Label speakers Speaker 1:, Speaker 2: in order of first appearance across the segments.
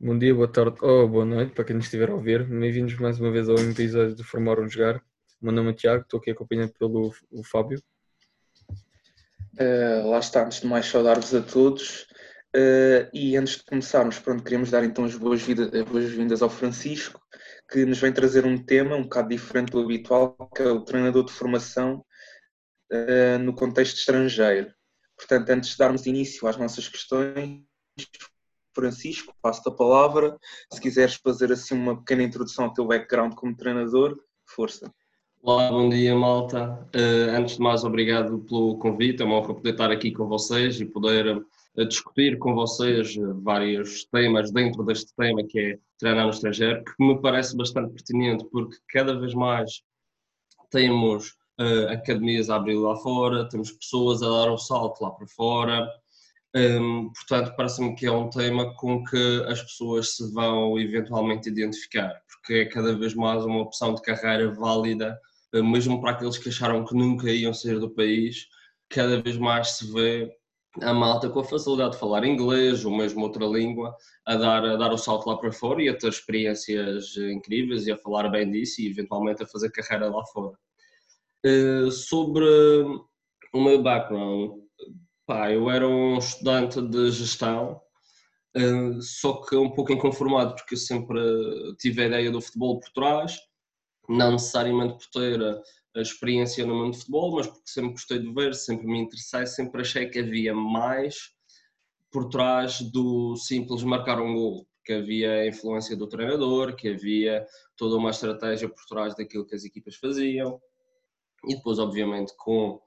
Speaker 1: Bom dia, boa tarde ou boa noite para quem nos estiver a ouvir. Bem-vindos mais uma vez ao episódio de Formar um Jogar. O meu nome é Tiago, estou aqui acompanhado pelo o Fábio.
Speaker 2: Uh, lá está, antes de mais saudar-vos a todos. Uh, e antes de começarmos, pronto, queríamos dar então as boas-vindas ao Francisco, que nos vem trazer um tema um bocado diferente do habitual, que é o treinador de formação uh, no contexto estrangeiro. Portanto, antes de darmos início às nossas questões, Francisco, passo a palavra. Se quiseres fazer assim uma pequena introdução ao teu background como treinador, força.
Speaker 3: Olá, bom dia malta. Uh, antes de mais, obrigado pelo convite. É uma honra poder estar aqui com vocês e poder uh, discutir com vocês uh, vários temas dentro deste tema que é treinar no estrangeiro, que me parece bastante pertinente porque cada vez mais temos academias a abrir lá fora, temos pessoas a dar o salto lá para fora, portanto, parece-me que é um tema com que as pessoas se vão eventualmente identificar, porque é cada vez mais uma opção de carreira válida, eh, mesmo para aqueles que acharam que nunca iam sair do país, cada vez mais se vê a malta com a facilidade de falar inglês ou mesmo outra língua a dar, a dar o salto lá para fora e a ter experiências incríveis e a falar bem disso e eventualmente a fazer carreira lá fora. Uh, sobre o meu background, Pá, eu era um estudante de gestão, uh, só que um pouco inconformado, porque eu sempre tive a ideia do futebol por trás, não necessariamente por ter a experiência no mundo de futebol, mas porque sempre gostei de ver, sempre me interessei, sempre achei que havia mais por trás do simples marcar um gol, que havia a influência do treinador, que havia toda uma estratégia por trás daquilo que as equipas faziam. E depois, obviamente, com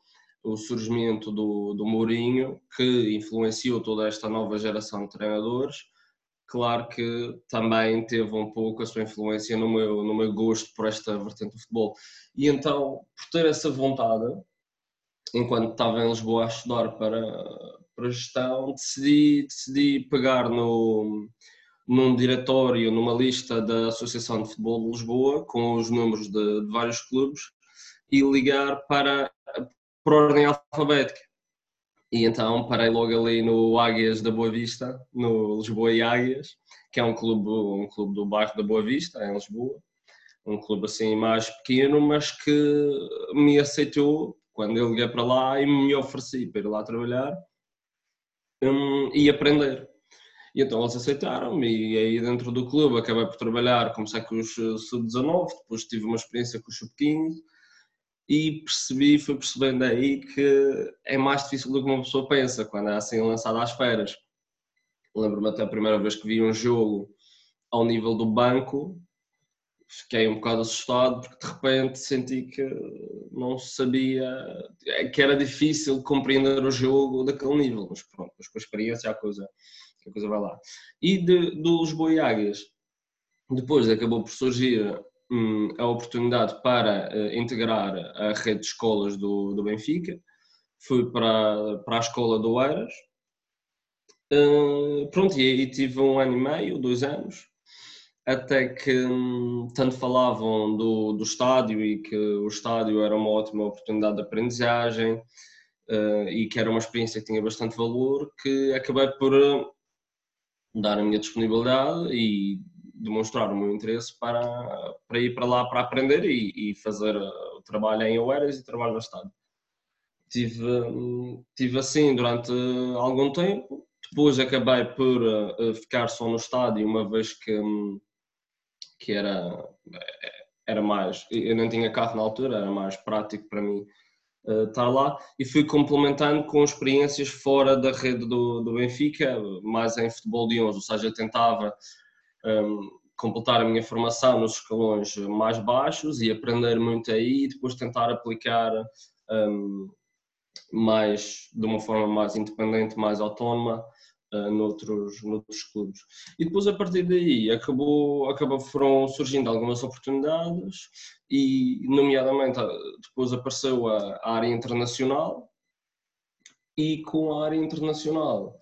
Speaker 3: o surgimento do, do Mourinho, que influenciou toda esta nova geração de treinadores. Claro que também teve um pouco a sua influência no meu, no meu gosto por esta vertente do futebol. E então, por ter essa vontade, enquanto estava em Lisboa a estudar para, para gestão, decidi, decidi pegar no, num diretório, numa lista da Associação de Futebol de Lisboa, com os números de, de vários clubes, e ligar para por ordem alfabética. E então parei logo ali no Águias da Boa Vista, no Lisboa e Águias, que é um clube, um clube do bairro da Boa Vista, em Lisboa. Um clube assim mais pequeno, mas que me aceitou quando eu liguei para lá e me ofereci para ir lá trabalhar um, e aprender. E então eles aceitaram-me e aí dentro do clube acabei por trabalhar, comecei com os sub-19, depois tive uma experiência com os sub-15 e percebi, fui percebendo aí que é mais difícil do que uma pessoa pensa quando é assim lançada às feras. Lembro-me até a primeira vez que vi um jogo ao nível do banco, fiquei um bocado assustado porque de repente senti que não sabia, que era difícil compreender o jogo daquele nível, mas pronto, mas com a experiência a coisa, a coisa vai lá. E de, do Lisboa e Águias, depois acabou por surgir Hum, a oportunidade para uh, integrar a rede de escolas do, do Benfica. Fui para, para a escola do Eiras. Uh, pronto, e aí tive um ano e meio, dois anos, até que um, tanto falavam do, do estádio e que o estádio era uma ótima oportunidade de aprendizagem uh, e que era uma experiência que tinha bastante valor, que acabei por dar a minha disponibilidade e demonstrar o meu interesse para, para ir para lá para aprender e, e fazer uh, o trabalho em Oeiras e trabalho no Estado. Tive, hum, tive assim durante algum tempo, depois acabei por uh, ficar só no estádio, uma vez que, hum, que era, era mais. Eu não tinha carro na altura, era mais prático para mim estar lá e fui complementando com experiências fora da rede do, do Benfica, mais em futebol de 11, ou seja, tentava completar a minha formação nos escalões mais baixos e aprender muito aí e depois tentar aplicar mais de uma forma mais independente, mais autónoma uh, noutros, noutros clubes. E depois a partir daí acabou, acabou, foram surgindo algumas oportunidades e nomeadamente depois apareceu a, a área internacional e com a área internacional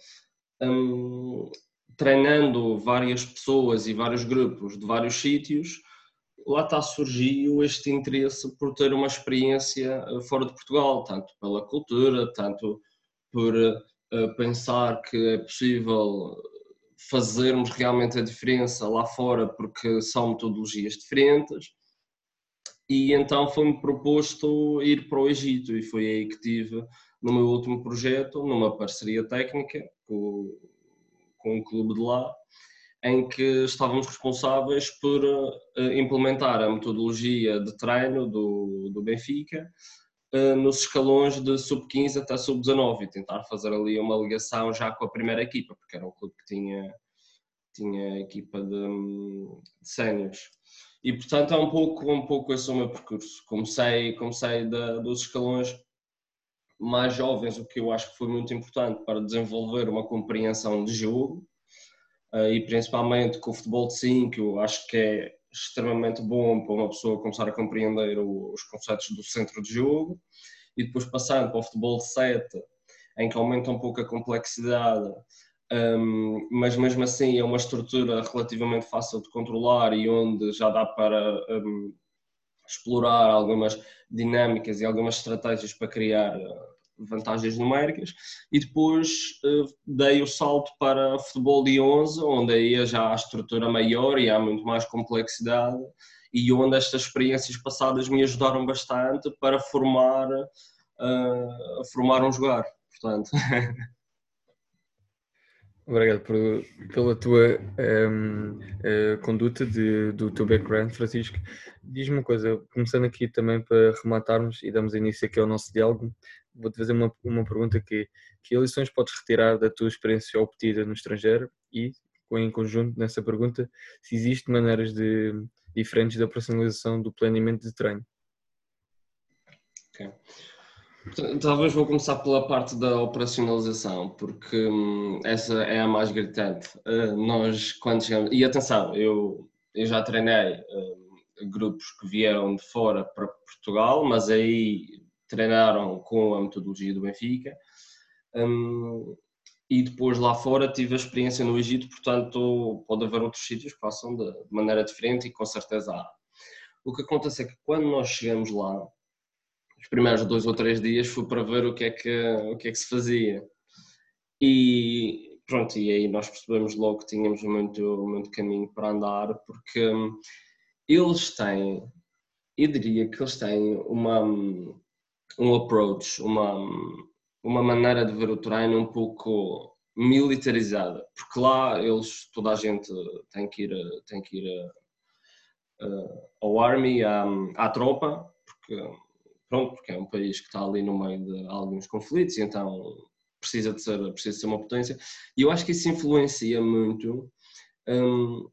Speaker 3: um, treinando várias pessoas e vários grupos de vários sítios, lá está surgiu este interesse por ter uma experiência eh, fora de Portugal, tanto pela cultura, tanto por uh, pensar que é possível fazermos realmente a diferença lá fora, porque são metodologias diferentes. E então foi-me proposto ir para o Egito, e foi aí que tive no meu último projeto, numa parceria técnica com, com um clube de lá, em que estávamos responsáveis por uh, implementar a metodologia de treino do, do Benfica uh, nos escalões de sub-15 até sub-19 e tentar fazer ali uma ligação já com a primeira equipa, porque era um clube que tinha, tinha equipa de, de séniores. E portanto é um pouco, um pouco esse o meu percurso. Comecei, comecei da, dos escalões mais jovens, o que eu acho que foi muito importante para desenvolver uma compreensão de jogo, uh, e principalmente com o futebol de 5, eu acho que é extremamente bom para uma pessoa começar a compreender os conceitos do centro de jogo, e depois passando para o futebol de 7, em que aumenta um pouco a complexidade, um, mas mesmo assim é uma estrutura relativamente fácil de controlar e onde já dá para um, explorar algumas dinâmicas e algumas estratégias para criar vantagens numéricas e depois uh, dei o salto para futebol de 11, onde aí já há estrutura maior e há muito mais complexidade e onde estas experiências passadas me ajudaram bastante para formar, uh, formar um jogar, portanto...
Speaker 1: Obrigado por, pela tua um, uh, eh, conduta de, do teu background, Francisco. Diz-me uma coisa, começando aqui também para rematarmos e damos início aqui ao nosso diálogo, vou-te fazer uma, uma pergunta que que lições podes retirar da tua experiência obtida no estrangeiro e, em conjunto nessa pergunta, se existem maneiras de, diferentes da personalização do planeamento de treino?
Speaker 3: Okay. Talvez vou começar pela parte da operacionalização, porque hum, essa é a mais gritante. Uh, nós, quando chegamos. E atenção, eu, eu já treinei uh, grupos que vieram de fora para Portugal, mas aí treinaram com a metodologia do Benfica. Um, e depois lá fora tive a experiência no Egito, portanto pode haver outros sítios que façam de, de maneira diferente e com certeza há. O que acontece é que quando nós chegamos lá, os primeiros dois ou três dias foi para ver o que é que, o que, é que se fazia. E pronto, e aí nós percebemos logo que tínhamos muito, muito caminho para andar, porque hum, eles têm, eu diria que eles têm uma, um approach, uma, uma maneira de ver o treino um pouco militarizada, porque lá eles, toda a gente tem que ir, tem que ir a, ao army, à, à tropa, porque pronto, porque é um país que está ali no meio de alguns conflitos e então precisa de ser, precisa de ser uma potência. E eu acho que isso influencia muito um,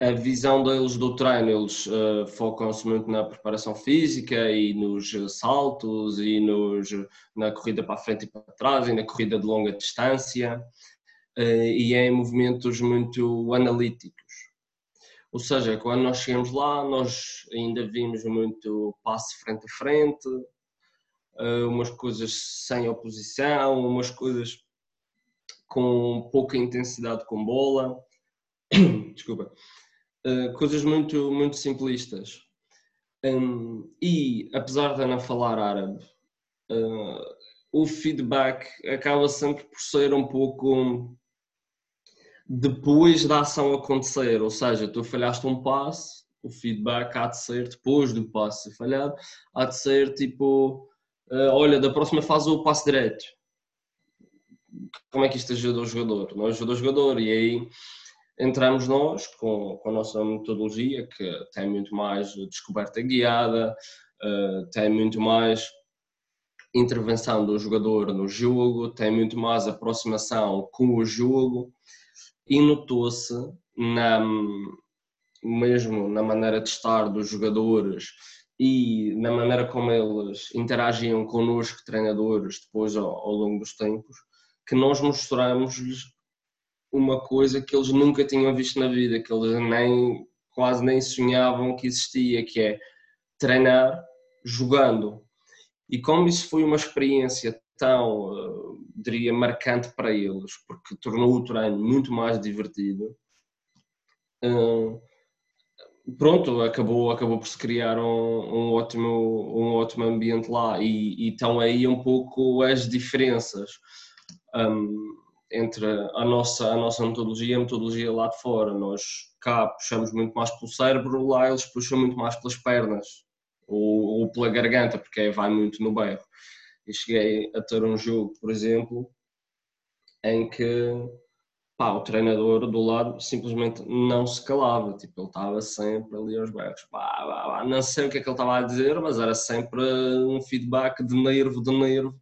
Speaker 3: a visão deles do treino. Eles uh, focam-se muito na preparação física e nos saltos e nos, na corrida para a frente e para trás e na corrida de longa distância uh, e é em movimentos muito analíticos. Ou seja, quando nós chegamos lá, nós ainda vimos muito passe frente a frente, eh, umas coisas sem oposição, umas coisas com pouca intensidade com bola, desculpa, eh, coisas muito, muito simplistas. Hum, e apesar de não falar árabe, eh, o feedback acaba sempre por ser um pouco depois da ação acontecer, ou seja, tu falhaste um passe, o feedback há de ser depois do passe falhado, há de ser tipo, uh, olha, da próxima fase o passe direito. Como é que isto ajuda o jogador? Não ajuda o jogador e aí entramos nós com, com a nossa metodologia que tem muito mais descoberta guiada, uh, tem muito mais intervenção do jogador no jogo, tem muito mais aproximação com o jogo e notou-se na, mesmo na maneira de estar dos jogadores e na maneira como eles interagiam connosco, treinadores, depois ao, ao longo dos tempos, que nós mostramos-lhes uma coisa que eles nunca tinham visto na vida, que eles nem quase nem sonhavam que existia, que é treinar jogando. E como isso foi uma experiência tão, uh, diria, marcante para eles, porque tornou o treino muito mais divertido. Uh, pronto, acabou, acabou por se criar um, um, ótimo, um ótimo ambiente lá e, e estão aí um pouco as diferenças. Um, entre a nossa, a nossa metodologia e a metodologia lá de fora. Nós cá puxamos muito mais pelo cérebro, lá eles puxam muito mais pelas pernas ou, ou pela garganta, porque vai muito no berro. E cheguei a ter um jogo, por exemplo, em que pá, o treinador do lado simplesmente não se calava, tipo, ele estava sempre ali aos berros, pá, pá, pá, não sei o que é que ele estava a dizer, mas era sempre um feedback de nervo, de nervo,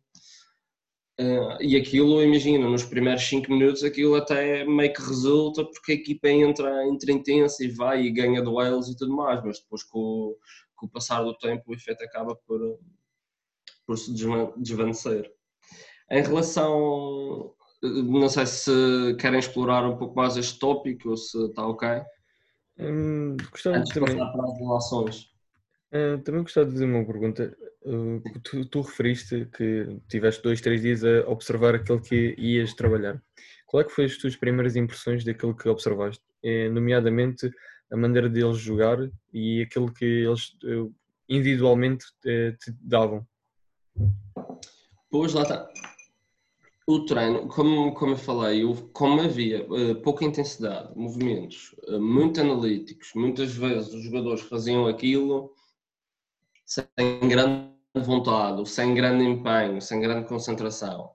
Speaker 3: Uh, e aquilo, imagina, nos primeiros 5 minutos aquilo até meio que resulta porque a equipa entra, entra intensa e vai e ganha duelos e tudo mais, mas depois com o, com o passar do tempo o efeito acaba por, por se desvanecer. Em relação, não sei se querem explorar um pouco mais este tópico ou se está ok.
Speaker 1: Hum, gostava
Speaker 3: Antes de
Speaker 1: também,
Speaker 3: para as relações.
Speaker 1: uh, também gostava de fazer uma pergunta. Uh, tu, tu referiste que tiveste dois, três dias a observar aquele que ias trabalhar. Qual é que foi as tuas primeiras impressões daquilo que observaste? Eh, nomeadamente a maneira deles jogar e aquilo que eles uh, individualmente te davam.
Speaker 3: Pois lá está. O treino, como, como eu falei, como havia eh, pouca intensidade, movimentos eh, muito analíticos, muitas vezes os jogadores faziam aquilo sem grande vontade, sem grande empenho, sem grande concentração.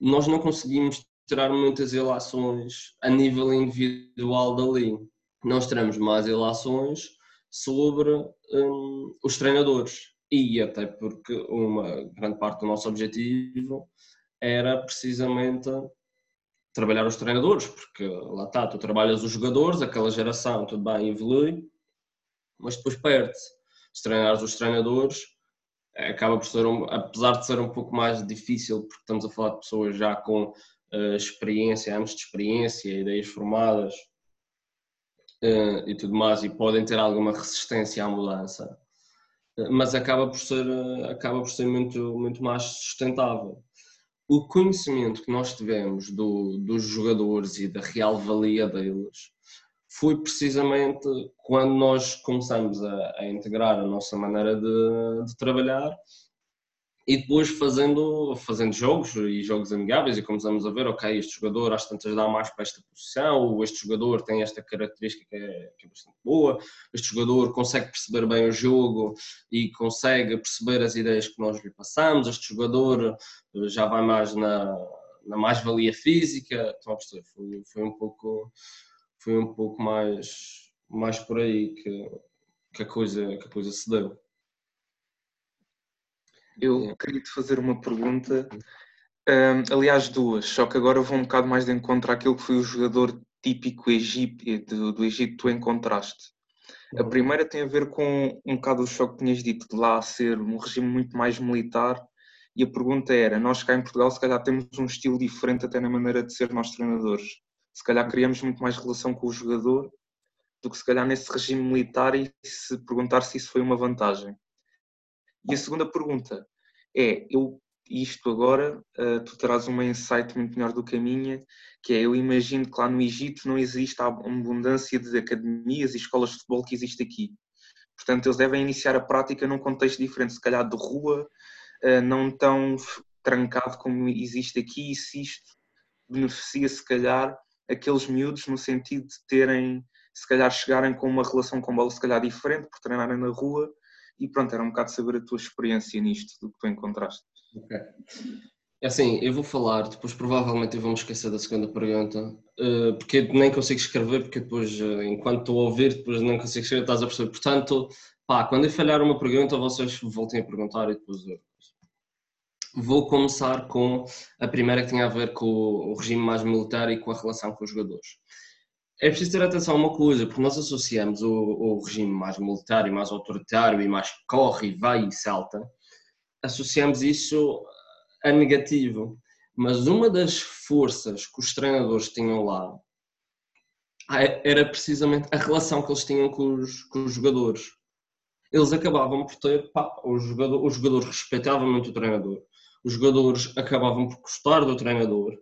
Speaker 3: Nós não conseguimos tirar muitas ilações a nível individual dali. Nós tiramos mais ilações sobre hum, os treinadores. E até porque uma grande parte do nosso objetivo era precisamente trabalhar os treinadores, porque lá está, tu trabalhas os jogadores, aquela geração, tudo bem, evolui, mas depois perde-se. Se treinares os treinadores, acaba por ser, um, apesar de ser um pouco mais difícil, porque estamos a falar de pessoas já com eh, experiência, anos de experiência, ideias formadas eh, e tudo mais, e podem ter alguma resistência à mudança, Eh, mas acaba por ser, acaba por ser muito, muito mais sustentável. O conhecimento que nós tivemos do, dos jogadores e da real valia deles foi precisamente quando nós começamos a, a integrar a nossa maneira de, de trabalhar e depois fazendo, fazendo jogos e jogos amigáveis e começamos a ver, ok, este jogador às tantas dá mais para esta posição, ou este jogador tem esta característica que é, que é bastante boa, este jogador consegue perceber bem o jogo e consegue perceber as ideias que nós lhe passamos, este jogador já vai mais na, na mais-valia física, perceber? Foi, foi um pouco, foi um pouco mais, mais por aí que, que, a coisa, que a coisa se deu.
Speaker 2: Eu queria te fazer uma pergunta, hum, aliás duas, só que agora vou um bocado mais de encontro àquilo que foi o jogador típico egípcio, do, do Egito que tu encontraste. A primeira tem a ver com um bocado o choque que tinhas dito de lá ser um regime muito mais militar e a pergunta era, nós cá em Portugal se calhar temos um estilo diferente até na maneira de ser nós treinadores. Se calhar criamos muito mais relação com o jogador do que se calhar nesse regime militar e se perguntar se isso foi uma vantagem. E a segunda pergunta é, eu isto agora, uh, tu terás uma insight muito melhor do que a minha, que é, eu imagino que lá no Egito não existe a abundância de academias e escolas de futebol que existe aqui. Portanto, eles devem iniciar a prática num contexto diferente, se calhar de rua, uh, não tão trancado como existe aqui, e se isto beneficia, se calhar, aqueles miúdos no sentido de terem, se calhar, chegarem com uma relação com bola, se calhar, diferente, por treinarem na rua, e pronto, era um bocado saber a tua experiência nisto, do que tu encontraste.
Speaker 3: Ok. É assim, eu vou falar, depois provavelmente eu vou me esquecer da segunda pergunta, eh, porque nem consigo escrever, porque depois, eh, enquanto estou a ouvir, depois não consigo escrever, estás a perceber. Portanto, pá, quando eu falhar uma pergunta, vocês voltem a perguntar e depois eu... Vou começar com a primeira que tinha a ver com o regime mais militar e com a relação com os jogadores. É preciso ter atenção a uma coisa, porque nós associamos o, o regime mais militar e mais autoritário e mais corre e vai e salta, associamos isso a negativo. Mas uma das forças que os treinadores tinham lá era precisamente a relação que eles tinham com os, com os jogadores. Eles acabavam por ter, pá, os, jogador, os jogadores respeitavam muito o treinador, os jogadores acabavam por gostar do treinador.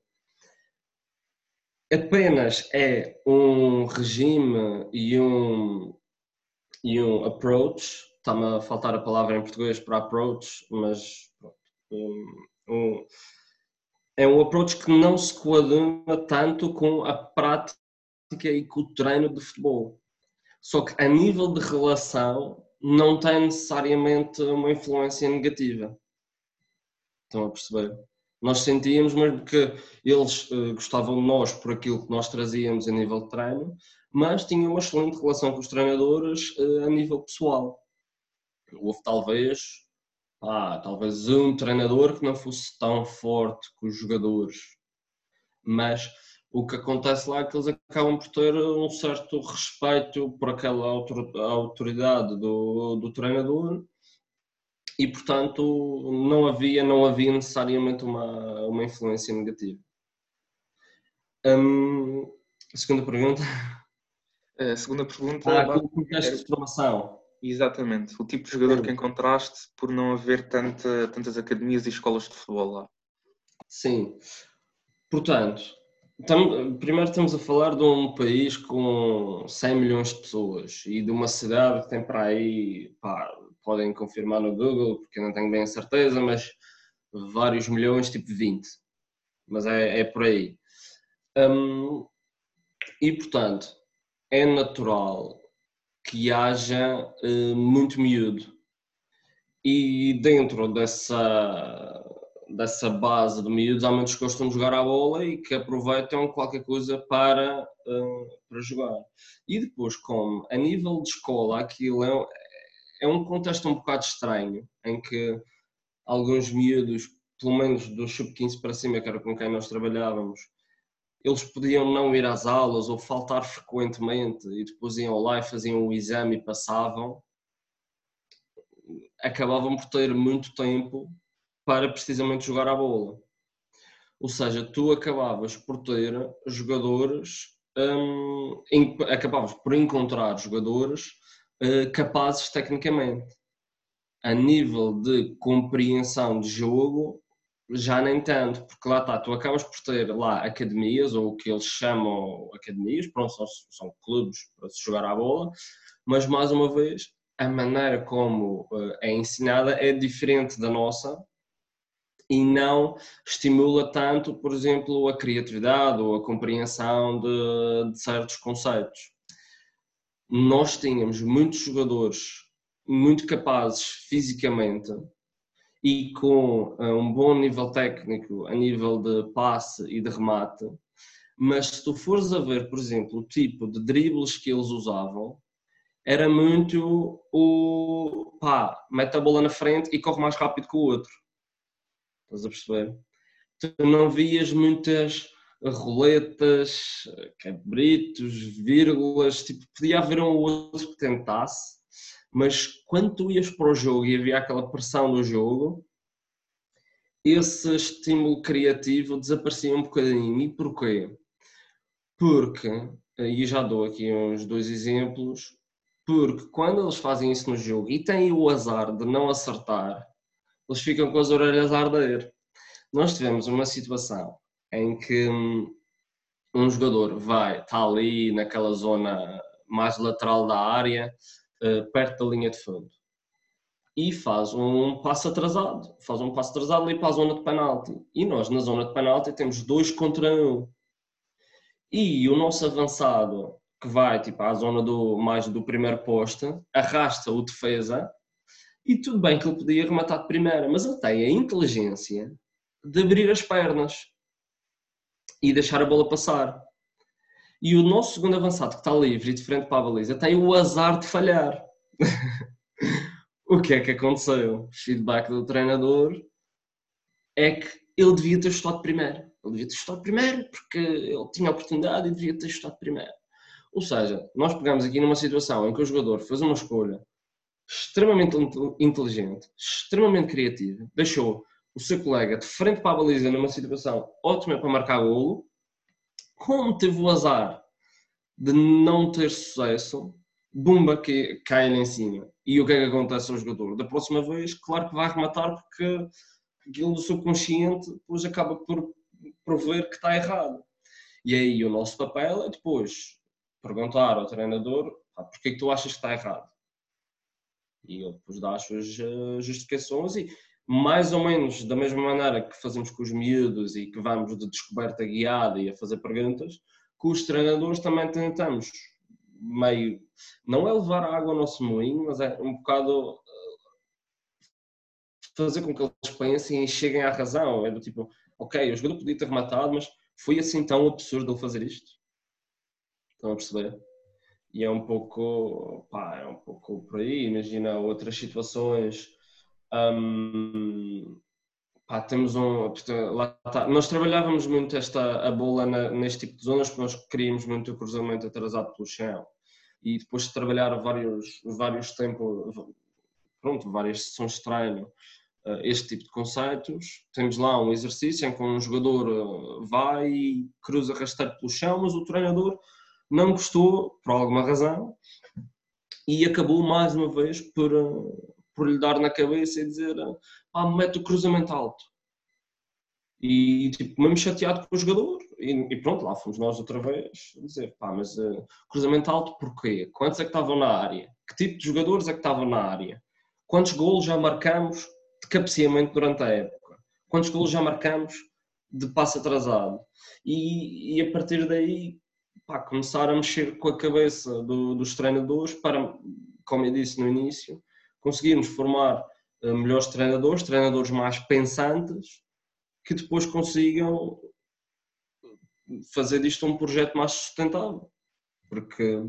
Speaker 3: Apenas é um regime e um, e um approach, está-me a faltar a palavra em português para approach, mas um, um, é um approach que não se coaduna tanto com a prática e com o treino de futebol. Só que a nível de relação não tem necessariamente uma influência negativa. Estão a perceber? Nós sentíamos mesmo que eles uh, gostavam de nós por aquilo que nós trazíamos a nível de treino, mas tinham uma excelente relação com os treinadores uh, a nível pessoal. Houve talvez, ah, talvez um treinador que não fosse tão forte com os jogadores, mas o que acontece lá é que eles acabam por ter um certo respeito por aquela autoridade do, do treinador e portanto não havia não havia necessariamente uma, uma influência negativa. Hum, a segunda pergunta.
Speaker 2: A segunda pergunta.
Speaker 3: Ah, o contexto de formação.
Speaker 2: Exatamente, o tipo de jogador que encontraste por não haver tanta, tantas academias e escolas de futebol lá.
Speaker 3: Sim, portanto, tam, primeiro estamos a falar de um país com 100 milhões de pessoas e de uma cidade que tem para aí, pá, podem confirmar no Google, porque não tenho bem a certeza, mas vários milhões, tipo 20. Mas é, é por aí. Hum, e portanto, é natural que haja uh, muito miúdo. E dentro dessa, dessa base de miúdos, há muitos que gostam de jogar a bola e que aproveitam qualquer coisa para, uh, para jogar. E depois, como a nível de escola, aquilo é, é um contexto um bocado estranho, em que alguns miúdos, pelo menos do sub-15 para cima, que era com quem nós trabalhávamos, eles podiam não ir às aulas ou faltar frequentemente e depois iam lá e faziam o exame e passavam, acabavam por ter muito tempo para precisamente jogar a bola. Ou seja, tu acabavas por ter jogadores, hum, acabavas por encontrar jogadores capazes tecnicamente. A nível de compreensão de jogo, já nem tanto, porque lá está, tu acabas por ter lá academias, ou o que eles chamam academias, pronto, são, são clubes para se jogar à bola, mas mais uma vez, a maneira como uh, é ensinada é diferente da nossa e não estimula tanto, por exemplo, a criatividade ou a compreensão de, de certos conceitos nós tínhamos muitos jogadores muito capazes fisicamente e com eh, um bom nível técnico a nível de passe e de remate, mas se tu fores a ver, por exemplo, o tipo de dribles que eles usavam, era muito o pá, mete a bola na frente e corre mais rápido que o outro. Estás a perceber? Tu não vias muitas roletas, cabritos, vírgulas, tipo, podia haver um outro que tentasse, mas quando tu ias para o jogo e havia aquela pressão do jogo, esse estímulo criativo desaparecia um bocadinho. E porquê? Porque, e já dou aqui uns dois exemplos, porque quando eles fazem isso no jogo e têm o azar de não acertar, eles ficam com as orelhas a arder. Nós tivemos uma situação em que hum, um jogador vai, está ali naquela zona mais lateral da área, eh, perto da linha de fundo, e faz um passo atrasado, faz um passo atrasado ali para a zona de penalti. E nós, na zona de penalti, temos dois contra um. E o nosso avançado, que vai tipo, à zona do, mais do primeiro poste, arrasta o defesa, e tudo bem que ele podia rematar de primeira, mas ele tem a inteligência de abrir as pernas e deixar a bola passar. E o nosso segundo avançado, que está livre e de frente para a baliza, tem o azar de falhar. o que é que aconteceu? Feedback do treinador é que ele devia ter chutado primeiro. Ele devia ter chutado primeiro porque ele tinha oportunidade e devia ter chutado primeiro. Ou seja, nós pegamos aqui numa situação em que o jogador fez uma escolha extremamente inteligente, extremamente criativa, deixou o seu colega de frente para a baliza numa situação ótima para marcar golo, como teve o azar de não ter sucesso, bumba que cai em cima. E o que é que acontece ao jogador? Da próxima vez, claro que vai rematar porque aquilo do subconsciente depois acaba por prover que está errado. E aí o nosso papel é depois perguntar ao treinador ah, porque é que tu achas que está errado? E ele depois dá as suas eh, justificações e mais ou menos da mesma maneira que fazemos com os miúdos e que vamos de descoberta guiada e a fazer perguntas, com os treinadores também tentamos meio, não é levar a água ao nosso moinho, mas é um bocado eh, fazer com que eles pensem e cheguem à razão. É do tipo, ok, o jogador podia ter rematado, mas foi assim tão absurdo ele fazer isto? Estão a perceber? E é um pouco, pá, é um pouco por aí. Imagina outras situações um, pá, temos um. Lá tá. Nós trabalhávamos muito esta, a bola na, neste tipo de zonas porque nós queríamos muito o cruzamento atrasado pelo chão. E depois de trabalhar vários, vários tempos, pronto, várias sessões de treino, uh, este tipo de conceitos, temos lá um exercício em que um jogador uh, vai e cruza rasteiro pelo chão, mas o treinador não gostou, por alguma razão, e acabou mais uma vez por, uh, por lhe dar na cabeça e dizer ah, mete o cruzamento alto. E tipo, mesmo chateado com o jogador, e, e, pronto, lá fomos nós outra vez dizer, pá, mas uh, cruzamento alto porquê? Quantos é que estavam na área? Que tipo de jogadores é que estavam na área? Quantos golos já marcamos de cabeceamento durante a época? Quantos golos já marcamos de passo atrasado? E, e a partir daí, pá, começar a mexer com a cabeça do, dos treinadores para, como eu disse no início, conseguirmos formar eh, melhores treinadores, treinadores mais pensantes, que depois consigam fazer disto um projeto mais sustentável. Porque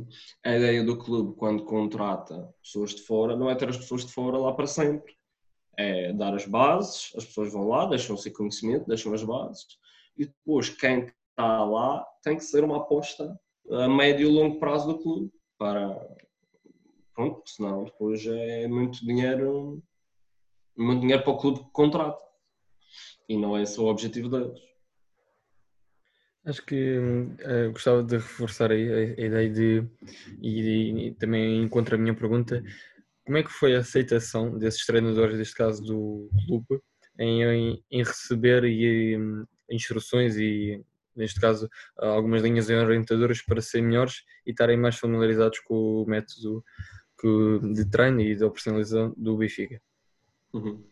Speaker 3: a ideia do clube, quando contrata pessoas de fora, não é ter as pessoas de fora lá para sempre. É dar as bases, as pessoas vão lá, deixam-se conhecimento, deixam as bases, e depois quem está lá tem que ser uma aposta a médio e longo prazo do clube para pronto, senão depois é muito dinheiro, muito dinheiro para o clube que contrata. E não é esse o objetivo deles.
Speaker 1: Acho que uh, gostava de reforçar a, a ideia de, e, e, também encontro a minha pergunta, como é que foi a aceitação desses treinadores, neste caso do clube, em, em, em receber e, um, instruções e, neste caso, algumas linhas orientadoras para serem melhores e estarem mais familiarizados com o método que, de treino e de operacionalização do Benfica.
Speaker 3: Uhum.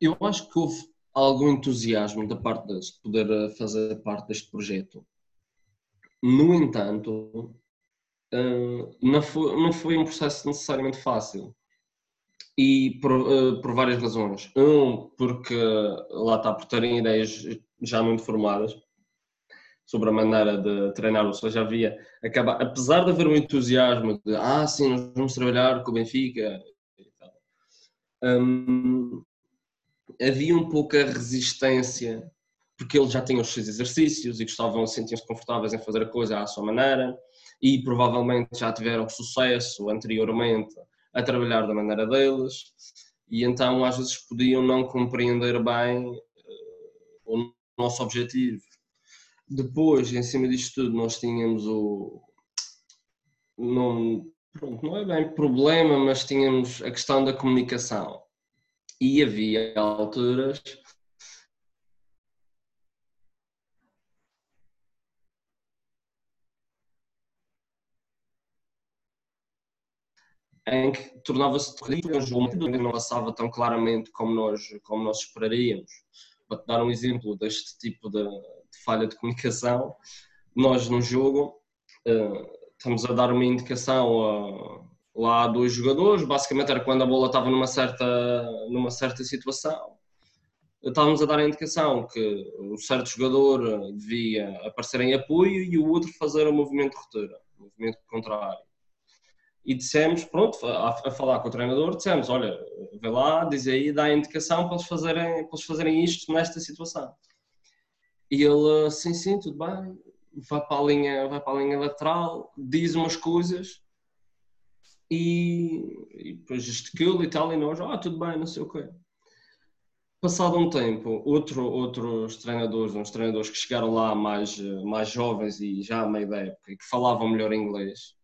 Speaker 3: Eu acho que houve algum entusiasmo da parte deles de poder eh, fazer parte deste projeto. No entanto, eh, não foi, não foi um processo necessariamente fácil. E por, eh, por várias razões. Um, porque lá está, por terem ideias já muito formadas sobre a maneira de treinar, ou seja, havia, acaba, apesar de haver um entusiasmo de, ah, sim, nós vamos trabalhar com o Benfica, um, havia um pouco a resistência, porque eles já tinham os seus exercícios e gostavam, sentiam-se confortáveis em fazer a coisa à sua maneira, e provavelmente já tiveram sucesso anteriormente a trabalhar da maneira deles, e então às vezes podiam não compreender bem uh, o nosso objetivo depois, em cima disto tudo, nós tínhamos o. Não, pronto, não é bem problema, mas tínhamos a questão da comunicação. E havia alturas em que tornava-se terrível, o jogo não passava tão claramente como nós, como nós esperaríamos. Para te dar um exemplo deste tipo de, de falha de comunicação, nós no jogo uh, estamos a dar uma indicação a, lá a dois jogadores, basicamente era quando a bola estava numa certa, numa certa situação. Estávamos a dar a indicação que um certo jogador devia aparecer em apoio e o outro fazer o movimento de ruptura, o movimento contrário. E dissemos, pronto, a, a, falar com o treinador, dissemos, olha, vê lá, diz aí, dá a indicação para eles fazerem, para eles fazerem isto nesta situação. E ele, sim, sim, tudo bem, vai para a linha, vai para a linha lateral, diz umas coisas e, e depois gesticula e tal, e nós, ah, tudo bem, não sei o quê. Passado um tempo, outro, outros treinadores, uns treinadores que chegaram lá mais, mais jovens e já a meio da época e que falavam melhor inglês,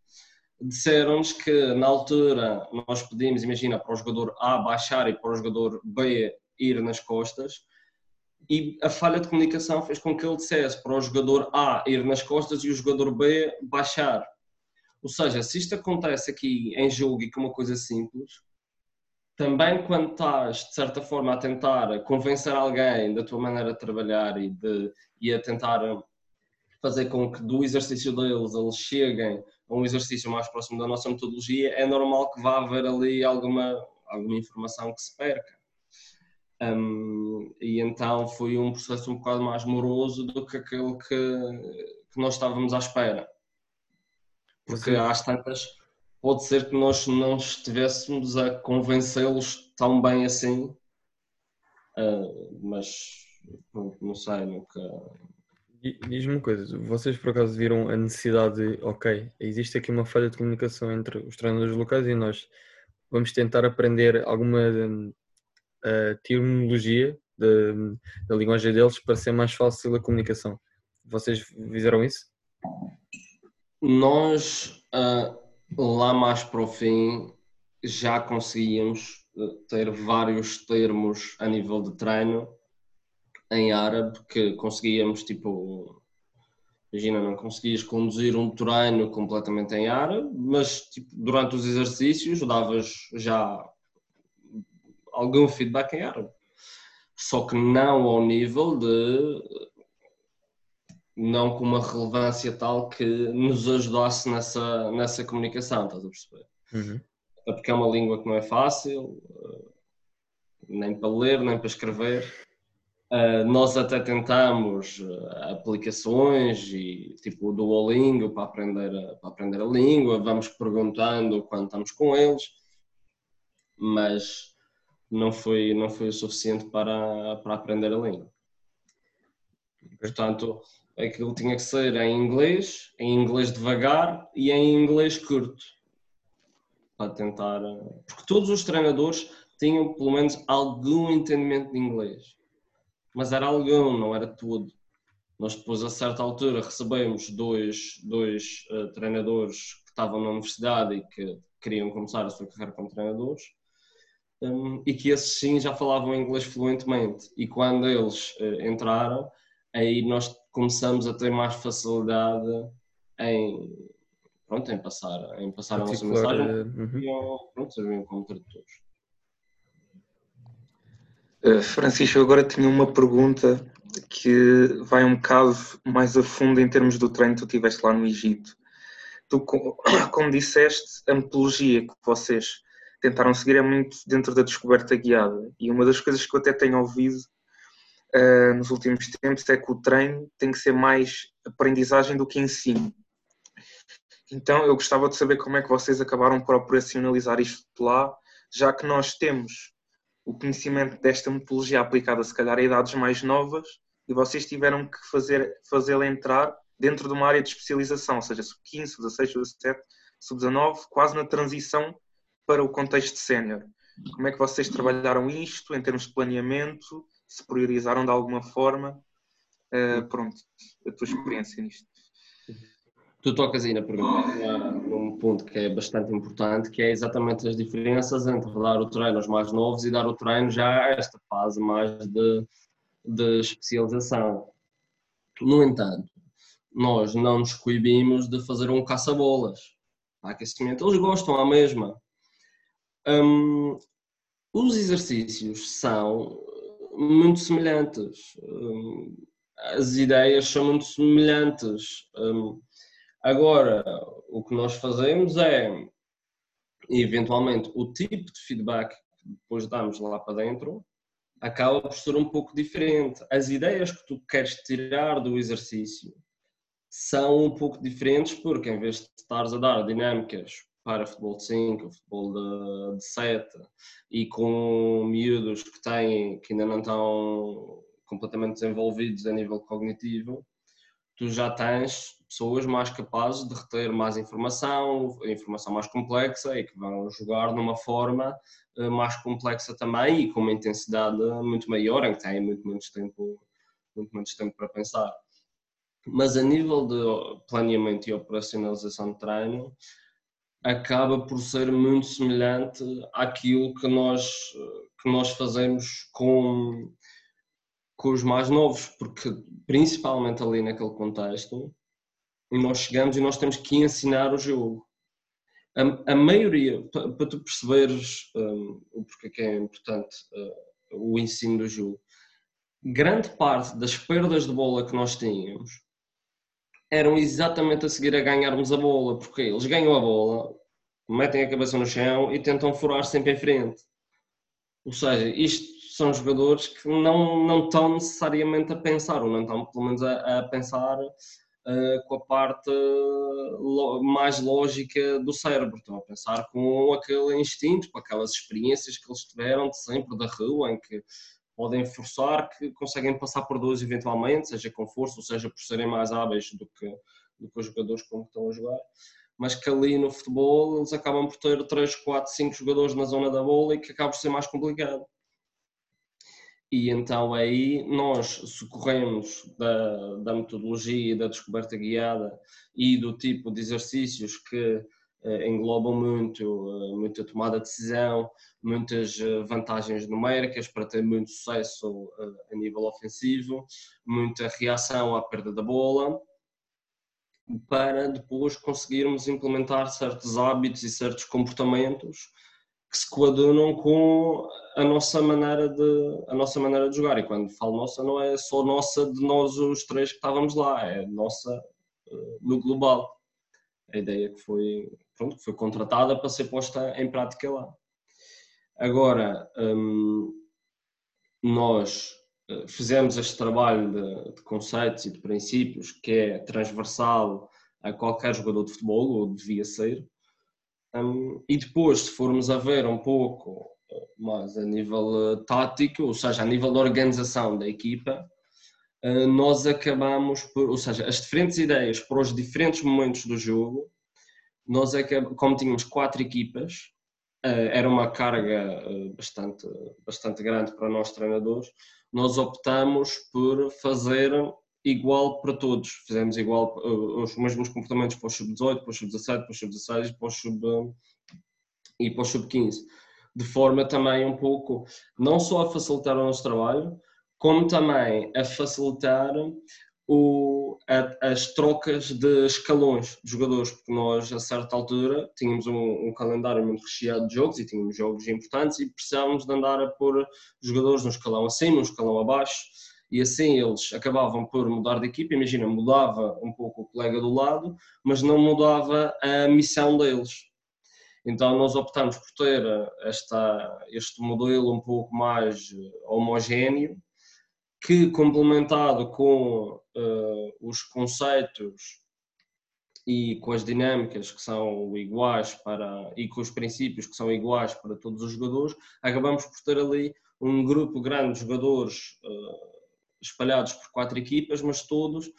Speaker 3: disseram-nos que na altura nós pedimos, imagina, para o jogador A baixar e para o jogador B ir nas costas, e a falha de comunicação fez com que ele dissesse para o jogador A ir nas costas e o jogador B baixar. Ou seja, se isto acontece aqui em jogo e que é uma coisa simples, também quando estás, de certa forma, a tentar convencer alguém da tua maneira de trabalhar e, de, e a tentar fazer com que do exercício deles eles cheguem a um exercício mais próximo da nossa metodologia, é normal que vá haver ali alguma, alguma informação que se perca. Um, e então foi um processo um bocado mais moroso do que aquele que, que nós estávamos à espera. Porque Sim. às tantas pode ser que nós não estivéssemos a convencê-los tão bem assim, uh, mas não sei, nunca.
Speaker 1: Diz-me uma coisa, vocês por acaso viram a necessidade de, ok, existe aqui uma falha de comunicação entre os treinadores locais e nós vamos tentar aprender alguma uh, terminologia da linguagem deles para ser mais fácil a comunicação. Vocês fizeram isso?
Speaker 3: Nós, uh, lá mais para o fim, já conseguíamos eh, ter vários termos a nível de treino em árabe que conseguíamos, tipo, imagina, não conseguias conduzir um treino completamente em árabe, mas tipo, durante os exercícios davas já algum feedback em árabe. Só que não ao nível de não com uma relevância tal que nos ajudasse nessa, nessa comunicação, estás a perceber? Uhum. Porque é uma língua que não é fácil, eh, nem para ler, nem para escrever. Uh, nós até tentamos uh, aplicações e tipo o Duolingo para aprender, a, para aprender a língua, vamos perguntando quando estamos com eles, mas não foi, não foi o suficiente para, para aprender a língua. Portanto, aquilo tinha que ser em inglês, em inglês devagar e em inglês curto. Para tentar. Porque todos os treinadores tinham pelo menos algum entendimento de inglês. Mas era algum, não era tudo. Nós depois, a certa altura, recebemos dois, dois uh, treinadores que estavam na universidade e que queriam começar a sua carreira como treinadores um, e que esses sim já falavam inglês fluentemente. E quando eles uh, entraram, aí nós começamos a ter mais facilidade em, pronto, em passar, em passar a nossa mensagem uhum. e pronto, serviam como tradutores.
Speaker 2: Uh, Francisco, agora tinha uma pergunta que vai um bocado mais a fundo em termos do treino que tu tiveste lá no Egito. Tu, como disseste, a metodologia que vocês tentaram seguir é muito dentro da descoberta guiada. E uma das coisas que eu até tenho ouvido uh, nos últimos tempos é que o treino tem que ser mais aprendizagem do que ensino. Então eu gostava de saber como é que vocês acabaram por operacionalizar isto lá, já que nós temos o conhecimento desta metodologia aplicada se calhar a idades mais novas e vocês tiveram que fazer fazê-la entrar dentro de uma área de especialização, ou seja, sub-15, sub-16, sub-17, sub-19, quase na transição para o contexto sénior. Como é que vocês trabalharam isto em termos de planeamento se priorizaram de alguma forma. Uh, pronto, a tua experiência nisto.
Speaker 3: Tu tocas aí na pergunta, num ponto que é bastante importante, que é exatamente as diferenças entre dar o treino aos mais novos e dar o treino já a esta fase mais de, de especialização. No entanto, nós não nos coibimos de fazer um caça-bolas. Aquecimento, eles gostam à mesma. Um, os exercícios são muito semelhantes. Hum, as ideias são muito semelhantes. Hum, agora, o que nós fazemos é, eventualmente, o tipo de feedback que depois damos lá para dentro acaba por ser um pouco diferente. As ideias que tu queres tirar do exercício são um pouco diferentes porque em vez de estares a dar dinâmicas para futebol de 5, futebol de, de 7 e com miúdos que têm, que ainda não estão completamente desenvolvidos a nível cognitivo, tu já tens pessoas mais capazes de reter mais informação, informação mais complexa e que vão jogar de uma forma eh, mais complexa também e com uma intensidade muito maior, em que têm muito menos tempo, muito menos tempo para pensar. Mas a nível de planeamento e operacionalização de treino, acaba por ser muito semelhante àquilo que nós, que nós fazemos com, com os mais novos, porque principalmente ali naquele contexto, nós chegamos e nós temos que ensinar o jogo. a, a maioria, para, para tu perceberes um, o porquê que é importante uh, o ensino do jogo, grande parte das perdas de bola que nós tínhamos eram exatamente a seguir a ganharmos a bola, porque eles ganham a bola, metem a cabeça no chão e tentam furar sempre em frente. Ou seja, isto são jogadores que não, não estão necessariamente a pensar, ou não estão pelo menos a, a pensar uh, com a parte lo, mais lógica do cérebro, estão a pensar com aquele instinto, com aquelas experiências que eles tiveram de sempre da rua, em que podem forçar, que conseguem passar por dois eventualmente, seja com força, ou seja por serem mais hábeis do que, do que os jogadores com que estão a jogar mas que ali no futebol eles acabam por ter 3, 4, 5 jogadores na zona da bola e que acaba por ser mais complicado. E então aí nós socorremos da, da metodologia da descoberta guiada e do tipo de exercícios que englobam muito, eh, muita tomada de decisão, muitas eh, vantagens numéricas para ter muito sucesso a nível ofensivo, muita reação à perda da bola, para depois conseguirmos implementar certos hábitos e certos comportamentos que se coadunam com a nossa maneira de a nossa maneira de jogar. E quando falo nossa não é só nossa de nós os três que estávamos lá é nossa no global a ideia que foi pronto que foi contratada para ser posta em prática lá. Agora um, nós eh, fizemos este trabalho de, de, conceitos e de princípios que é transversal a qualquer jogador de futebol ou devia ser. Um, e depois, se formos a ver um pouco eh, mais a nível eh, tático, ou seja, a nível da organização da equipa, nós acabamos por, ou seja, as diferentes ideias para os diferentes momentos do jogo, nós acabamos, como tínhamos quatro equipas, uh, era uma carga uh, bastante, bastante grande para nós treinadores, nós optamos por fazer igual para todos. Fizemos igual os mesmos comportamentos para o sub-18, para o sub-17, para o sub-16 para sub e para o sub-15. De forma também um pouco, não só a facilitar o nosso trabalho, como também a facilitar o, a, as trocas de escalões de jogadores, porque nós, a certa altura, tínhamos um, um, calendário muito recheado de jogos e tínhamos jogos importantes e precisávamos de andar a pôr jogadores no escalão acima, no escalão abaixo, e assim eles acabavam por mudar de equipa. Imagina, mudava um pouco o colega do lado, mas não mudava a missão deles. Então nós optamos por ter esta, este modelo um pouco mais homogéneo, que complementado com uh, os conceitos e com as dinâmicas que são iguais para e com os princípios que são iguais para todos os jogadores, acabamos por ter ali um grupo grande de jogadores uh, espalhados por quatro equipas, mas todos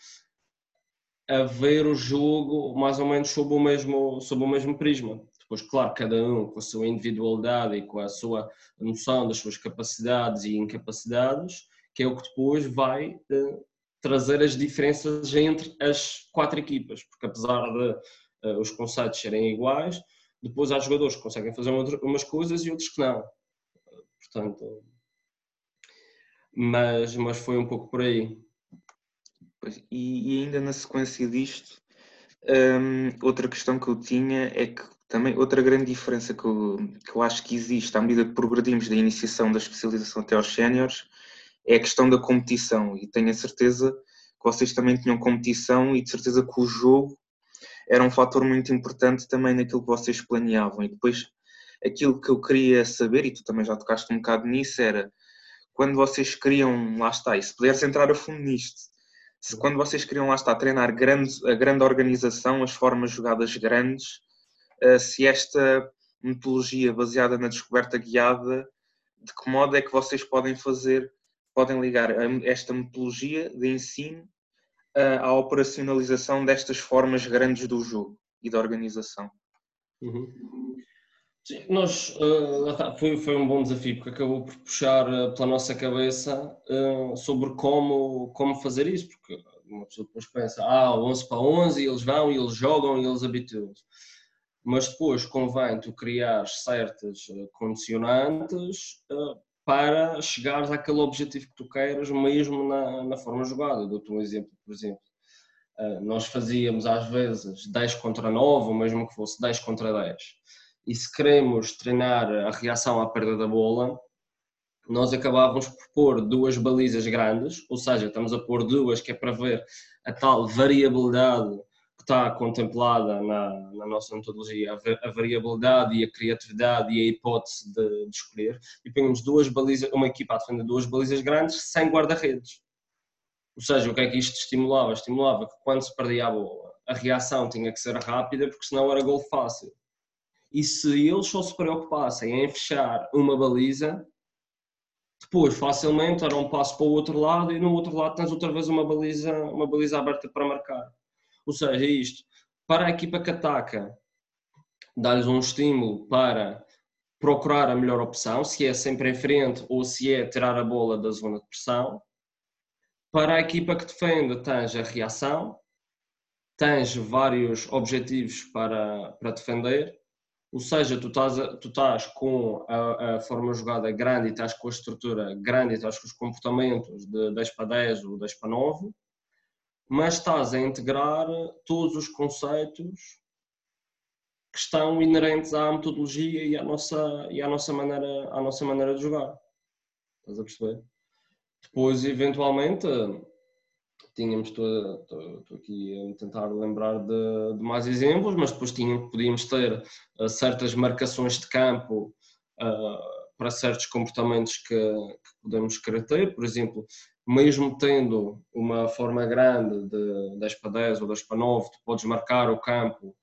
Speaker 3: a ver o jogo mais ou menos sob o mesmo, sob o mesmo prisma. Depois, claro, cada um com a sua individualidade e com a sua noção das suas capacidades e incapacidades, que é o que depois vai eh, trazer as diferenças entre as quatro equipas, porque apesar de uh, os conceitos serem iguais, depois há jogadores que conseguem fazer umas coisas e outros que não. Portanto, mas, mas foi um pouco por aí.
Speaker 2: E, e, ainda na sequência disto, hum, outra questão que eu tinha é que também outra grande diferença que eu, que eu acho que existe à medida que progredimos da iniciação da especialização até aos séniores é a questão da competição. E tenho a certeza que vocês também tinham competição e de certeza que o jogo era um fator muito importante também naquilo que vocês planeavam. E depois aquilo que eu queria saber, e tu também já tocaste um bocado nisso, era quando vocês queriam, lá está, e se puderes entrar a fundo nisto, se quando vocês queriam, lá está, treinar grande, a grande organização, as formas jogadas grandes, eh, se esta metodologia baseada na descoberta guiada, de que modo é que vocês podem fazer, podem ligar esta metodologia de ensino eh, à operacionalização destas formas grandes do jogo e da organização?
Speaker 3: Uhum. Sim, nós, uh, foi, foi um bom desafio, porque acabou por puxar uh, pela nossa cabeça uh, sobre como, como fazer isso, porque uma pessoa depois pensa, ah, 11 para 11, e eles vão, e eles jogam, e eles habituam-se. Mas depois convém tu criar certas condicionantes para chegares àquele objetivo que tu queiras, mesmo na, na forma jogada. Dou-te um exemplo, por exemplo. Uh, nós fazíamos às vezes 10 contra 9, ou mesmo que fosse 10 contra 10. E se queremos treinar a reação à perda da bola, nós acabávamos por pôr duas balizas grandes, ou seja, estamos a pôr duas que é para ver a tal variabilidade está contemplada na, na nossa metodologia, a, variabilidade e a criatividade e a hipótese de, de escolher, e põemos duas balizas, uma equipa a defender duas balizas grandes sem guarda-redes. Ou seja, o que é que isto estimulava? Estimulava que quando se perdia a bola, a reação tinha que ser rápida, porque senão era gol fácil. E se eles só se preocupassem em fechar uma baliza, depois facilmente era um passo para o outro lado e no outro lado tens outra vez uma baliza, uma baliza aberta para marcar. Ou seja, é isto, para a equipa que ataca, dá-lhes um estímulo para procurar a melhor opção, se é sempre em frente ou se é tirar a bola da zona de pressão. Para a equipa que defende, tens a reação, tens vários objetivos para, para defender, ou seja, tu estás, tu estás com a, a, forma jogada grande e estás com a estrutura grande e estás com os comportamentos de 10 para 10 ou 10 para 9, mas estás a integrar todos os conceitos que estão inerentes à metodologia e à nossa, e à nossa, maneira, à nossa maneira de jogar. Estás a perceber? Depois, eventualmente, tínhamos, estou, aqui a tentar lembrar de, de, mais exemplos, mas depois tínhamos, podíamos ter uh, certas marcações de campo uh, para certos comportamentos que, que, podemos querer ter, por exemplo, mesmo tendo uma forma grande de 10 para 10 ou 10 para 9, tu podes marcar o campo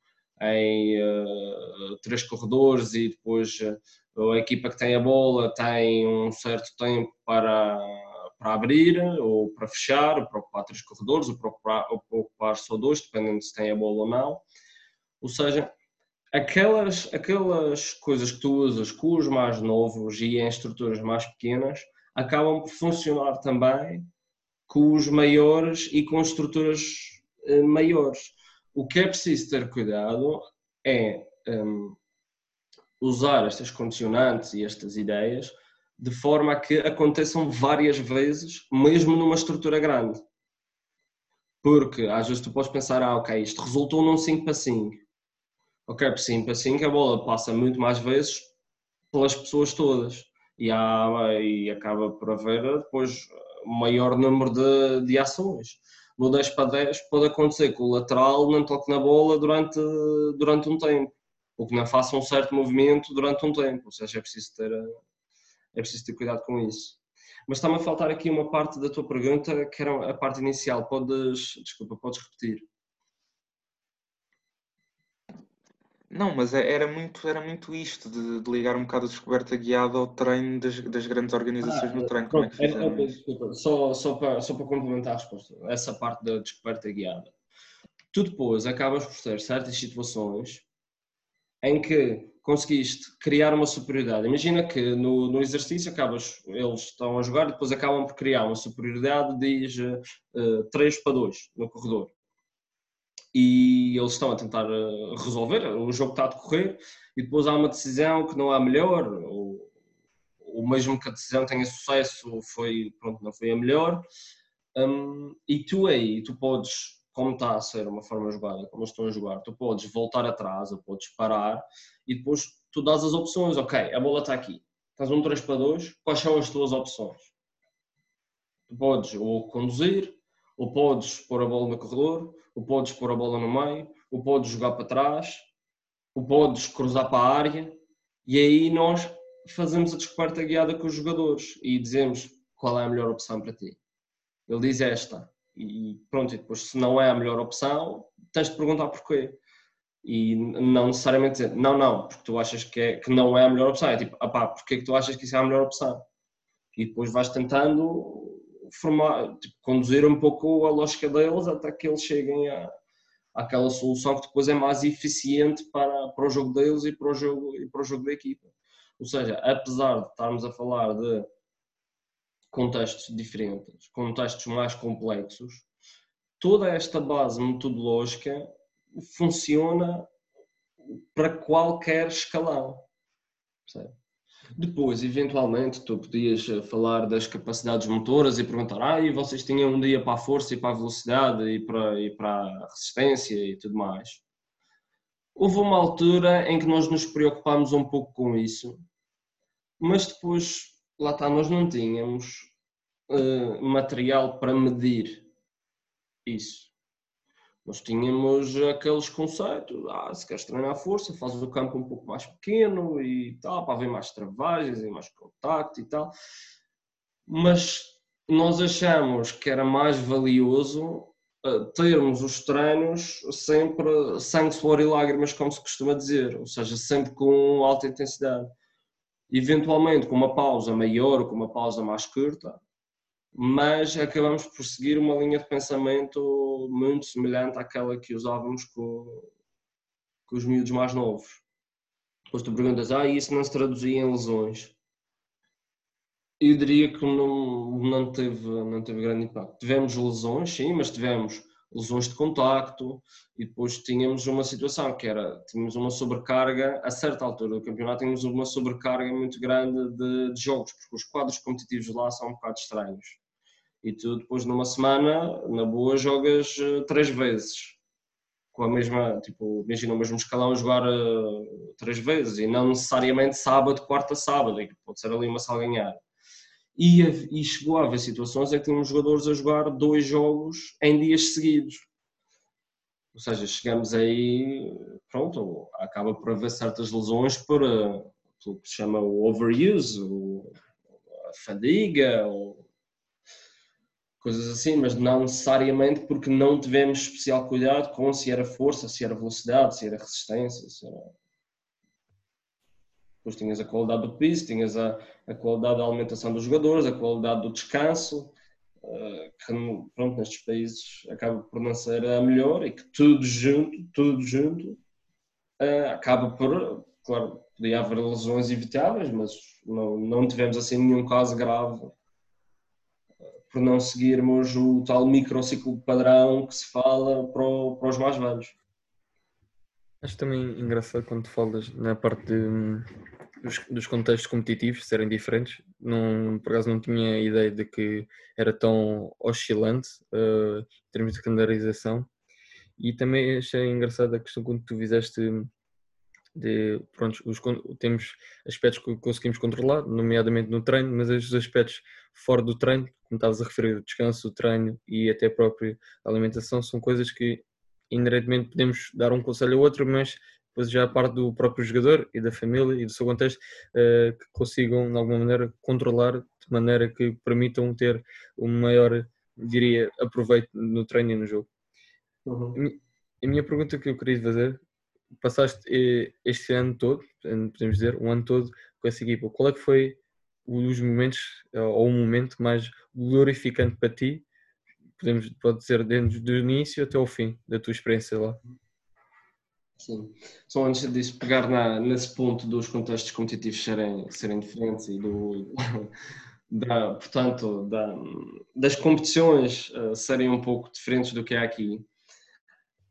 Speaker 3: em uh, três corredores e depois a equipa que tem a bola tem um certo tempo para para abrir ou para fechar, ou para ocupar três corredores, ou para ocupar, ou para ocupar só dois, dependendo se tem a bola ou não. Ou seja, aquelas, aquelas coisas que tu usas com os mais novos e em estruturas mais pequenas acabam por funcionar também com os maiores e com estruturas eh, maiores. O que é preciso ter cuidado é um, usar estas condicionantes e estas ideias de forma a que aconteçam várias vezes, mesmo numa estrutura grande. Porque às vezes tu podes pensar, ah, ok, isto resultou num 5 para 5. Ok, por 5 para 5 a bola passa muito mais vezes pelas pessoas todas e, há, e acaba por haver depois maior número de, de ações. No 10 para 10 pode acontecer que o lateral não toque na bola durante, durante um tempo, ou que não faça um certo movimento durante um tempo, ou seja, é preciso ter é preciso ter cuidado com isso. Mas está-me a faltar aqui uma parte da tua pergunta, que era a parte inicial. Podes, desculpa, podes repetir?
Speaker 2: Não, mas é, era muito, era muito isto, de, de ligar um bocado a descoberta guiada ao treino das, das grandes organizações ah, no treino. Como é que fizeram
Speaker 3: desculpa, só, só, para, só para complementar a resposta, essa parte da descoberta guiada. Tu depois acabas por ter certas situações em que conseguiste criar uma superioridade. Imagina que no, no exercício acabas, eles estão a jogar e depois acabam por criar uma superioridade, diz uh, eh, 3 para 2 no corredor. E eles estão a tentar uh, resolver, o jogo está a decorrer, e depois há uma decisão que não há melhor, ou, ou mesmo que a decisão tenha sucesso, foi, pronto, não foi a melhor. Um, e tu aí, tu podes como está a ser uma forma jogada, como estão a jogar, tu podes voltar atrás ou podes parar e depois tu dás as opções, ok, a bola está aqui, estás um 3 para 2, quais são as tuas opções? Tu podes ou conduzir, ou podes pôr a bola no corredor, ou podes pôr a bola no meio, ou podes jogar para trás, ou podes cruzar para a área, e aí nós fazemos a descoberta guiada com os jogadores e dizemos qual é a melhor opção para ti. Ele diz esta, e pronto, e depois se não é a melhor opção, tens de perguntar porquê. E não necessariamente dizer, não, não, porque tu achas que, é, que não é a melhor opção. É tipo, apá, porquê que tu achas que isso é a melhor opção? E depois vais tentando formar, tipo, conduzir um pouco a lógica deles até que eles cheguem a, àquela solução que depois é mais eficiente para, para o jogo deles e para o jogo, e para o jogo da equipa. Ou seja, apesar de estarmos a falar de contextos diferentes, contextos mais complexos, toda esta base metodológica funciona para qualquer escalão. Depois, eventualmente, tu podias eh, falar das capacidades motoras e perguntar: ah, e vocês tinham um dia para a força e para a velocidade e para, e para a resistência e tudo mais. Houve uma altura em que nós nos preocupámos um pouco com isso, mas depois, lá está, nós não tínhamos uh, material para medir isso. Nós tínhamos aqueles conceitos, ah, se queres treinar a força, fazes o campo um pouco mais pequeno e tal, para haver mais travagens e mais contacto e tal. Mas nós achamos que era mais valioso uh, termos os treinos sempre sangue, suor e lágrimas, como se costuma dizer, ou seja, sempre com alta intensidade. Eventualmente com uma pausa maior com uma pausa mais curta, mas acabamos por seguir uma linha de pensamento muito semelhante àquela que usávamos com, com os miúdos mais novos. Depois tu perguntas, ah, isso não se traduzia em lesões? Eu diria que não, não, teve, não teve grande impacto. Tivemos lesões, sim, mas tivemos lesões de contacto e depois tínhamos uma situação que era, tínhamos uma sobrecarga, a certa altura do campeonato tínhamos uma sobrecarga muito grande de, de jogos, porque os quadros competitivos lá são um bocado estranhos e tu depois numa semana, na boa, jogas uh, três vezes. Com a mesma, tipo, imagina o mesmo escalão jogar uh, três vezes e não necessariamente sábado, quarta, sábado, pode ser ali uma salganhar. E, e chegou a haver situações em que tínhamos jogadores a jogar dois jogos em dias seguidos. Ou seja, chegamos aí, pronto, acaba por haver certas lesões por, uh, pelo que se chama o overuse, o, a fadiga, ou coisas assim, mas não necessariamente porque não tivemos especial cuidado com se era força, se era velocidade, se era resistência, se era... Depois tinhas a qualidade do piso, tinhas a, a qualidade da alimentação dos jogadores, a qualidade do descanso, uh, que pronto, nestes países acaba por não ser a melhor e que tudo junto, tudo junto, uh, acaba por, claro, podia haver lesões evitáveis, mas não, não tivemos assim nenhum caso grave por não seguirmos o tal microciclo padrão que se fala para, o, para os mais velhos.
Speaker 1: Acho também engraçado quando falas na parte de, dos, dos, contextos competitivos serem diferentes. Não, por acaso não tinha ideia de que era tão oscilante uh, em termos de calendarização. E também achei engraçada a questão quando tu fizeste de pronto, os, temos aspectos que conseguimos controlar, nomeadamente no treino, mas os aspectos fora do treino, como estavas a referir, o descanso, o treino e até a própria alimentação, são coisas que inerentemente podemos dar um conselho ao outro, mas depois já a parte do próprio jogador e da família e do seu contexto uh, que consigam de alguma maneira controlar de maneira que permitam ter um maior, diria, aproveito no treino e no jogo. Uhum. A minha pergunta que eu queria fazer passaste eh, este ano todo, podemos dizer, um ano todo com essa equipa. Qual é que foi os momentos, eh, ou o momento mais glorificante para ti? Podemos, pode ser desde o início até o fim da tua experiência lá.
Speaker 3: Sim. Só antes disso, pegar na, nesse ponto dos contextos competitivos serem, serem diferentes e do, da, portanto, da, das competições uh, serem um pouco diferentes do que é aqui.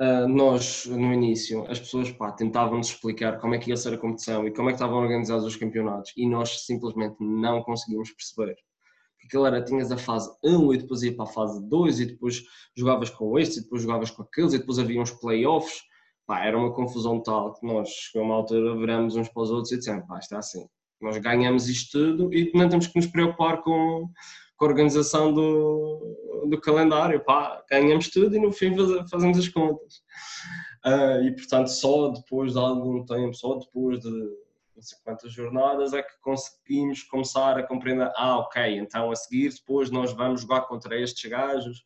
Speaker 3: Uh, nós, no início, as pessoas pá, tentavam-nos explicar como é que ia ser a competição e como é que estavam organizados os campeonatos e nós simplesmente não conseguimos perceber. Aquilo era, tinhas a fase 1 e depois ia para a fase 2 e depois jogavas com estes e depois jogavas com aqueles e depois havia uns playoffs. Pá, era uma confusão tal que nós, chegou uma altura, viramos uns para os outros e dissemos, pá, está assim, nós ganhamos isto tudo e não temos que nos preocupar com com a organização do, do calendário. Pá, ganhamos tudo e no fim fazemos as contas. Uh, e portanto, só depois de algum tempo, só depois de não sei quantas jornadas, é que conseguimos começar a compreender: ah, ok, então a seguir, depois nós vamos jogar contra estes gajos,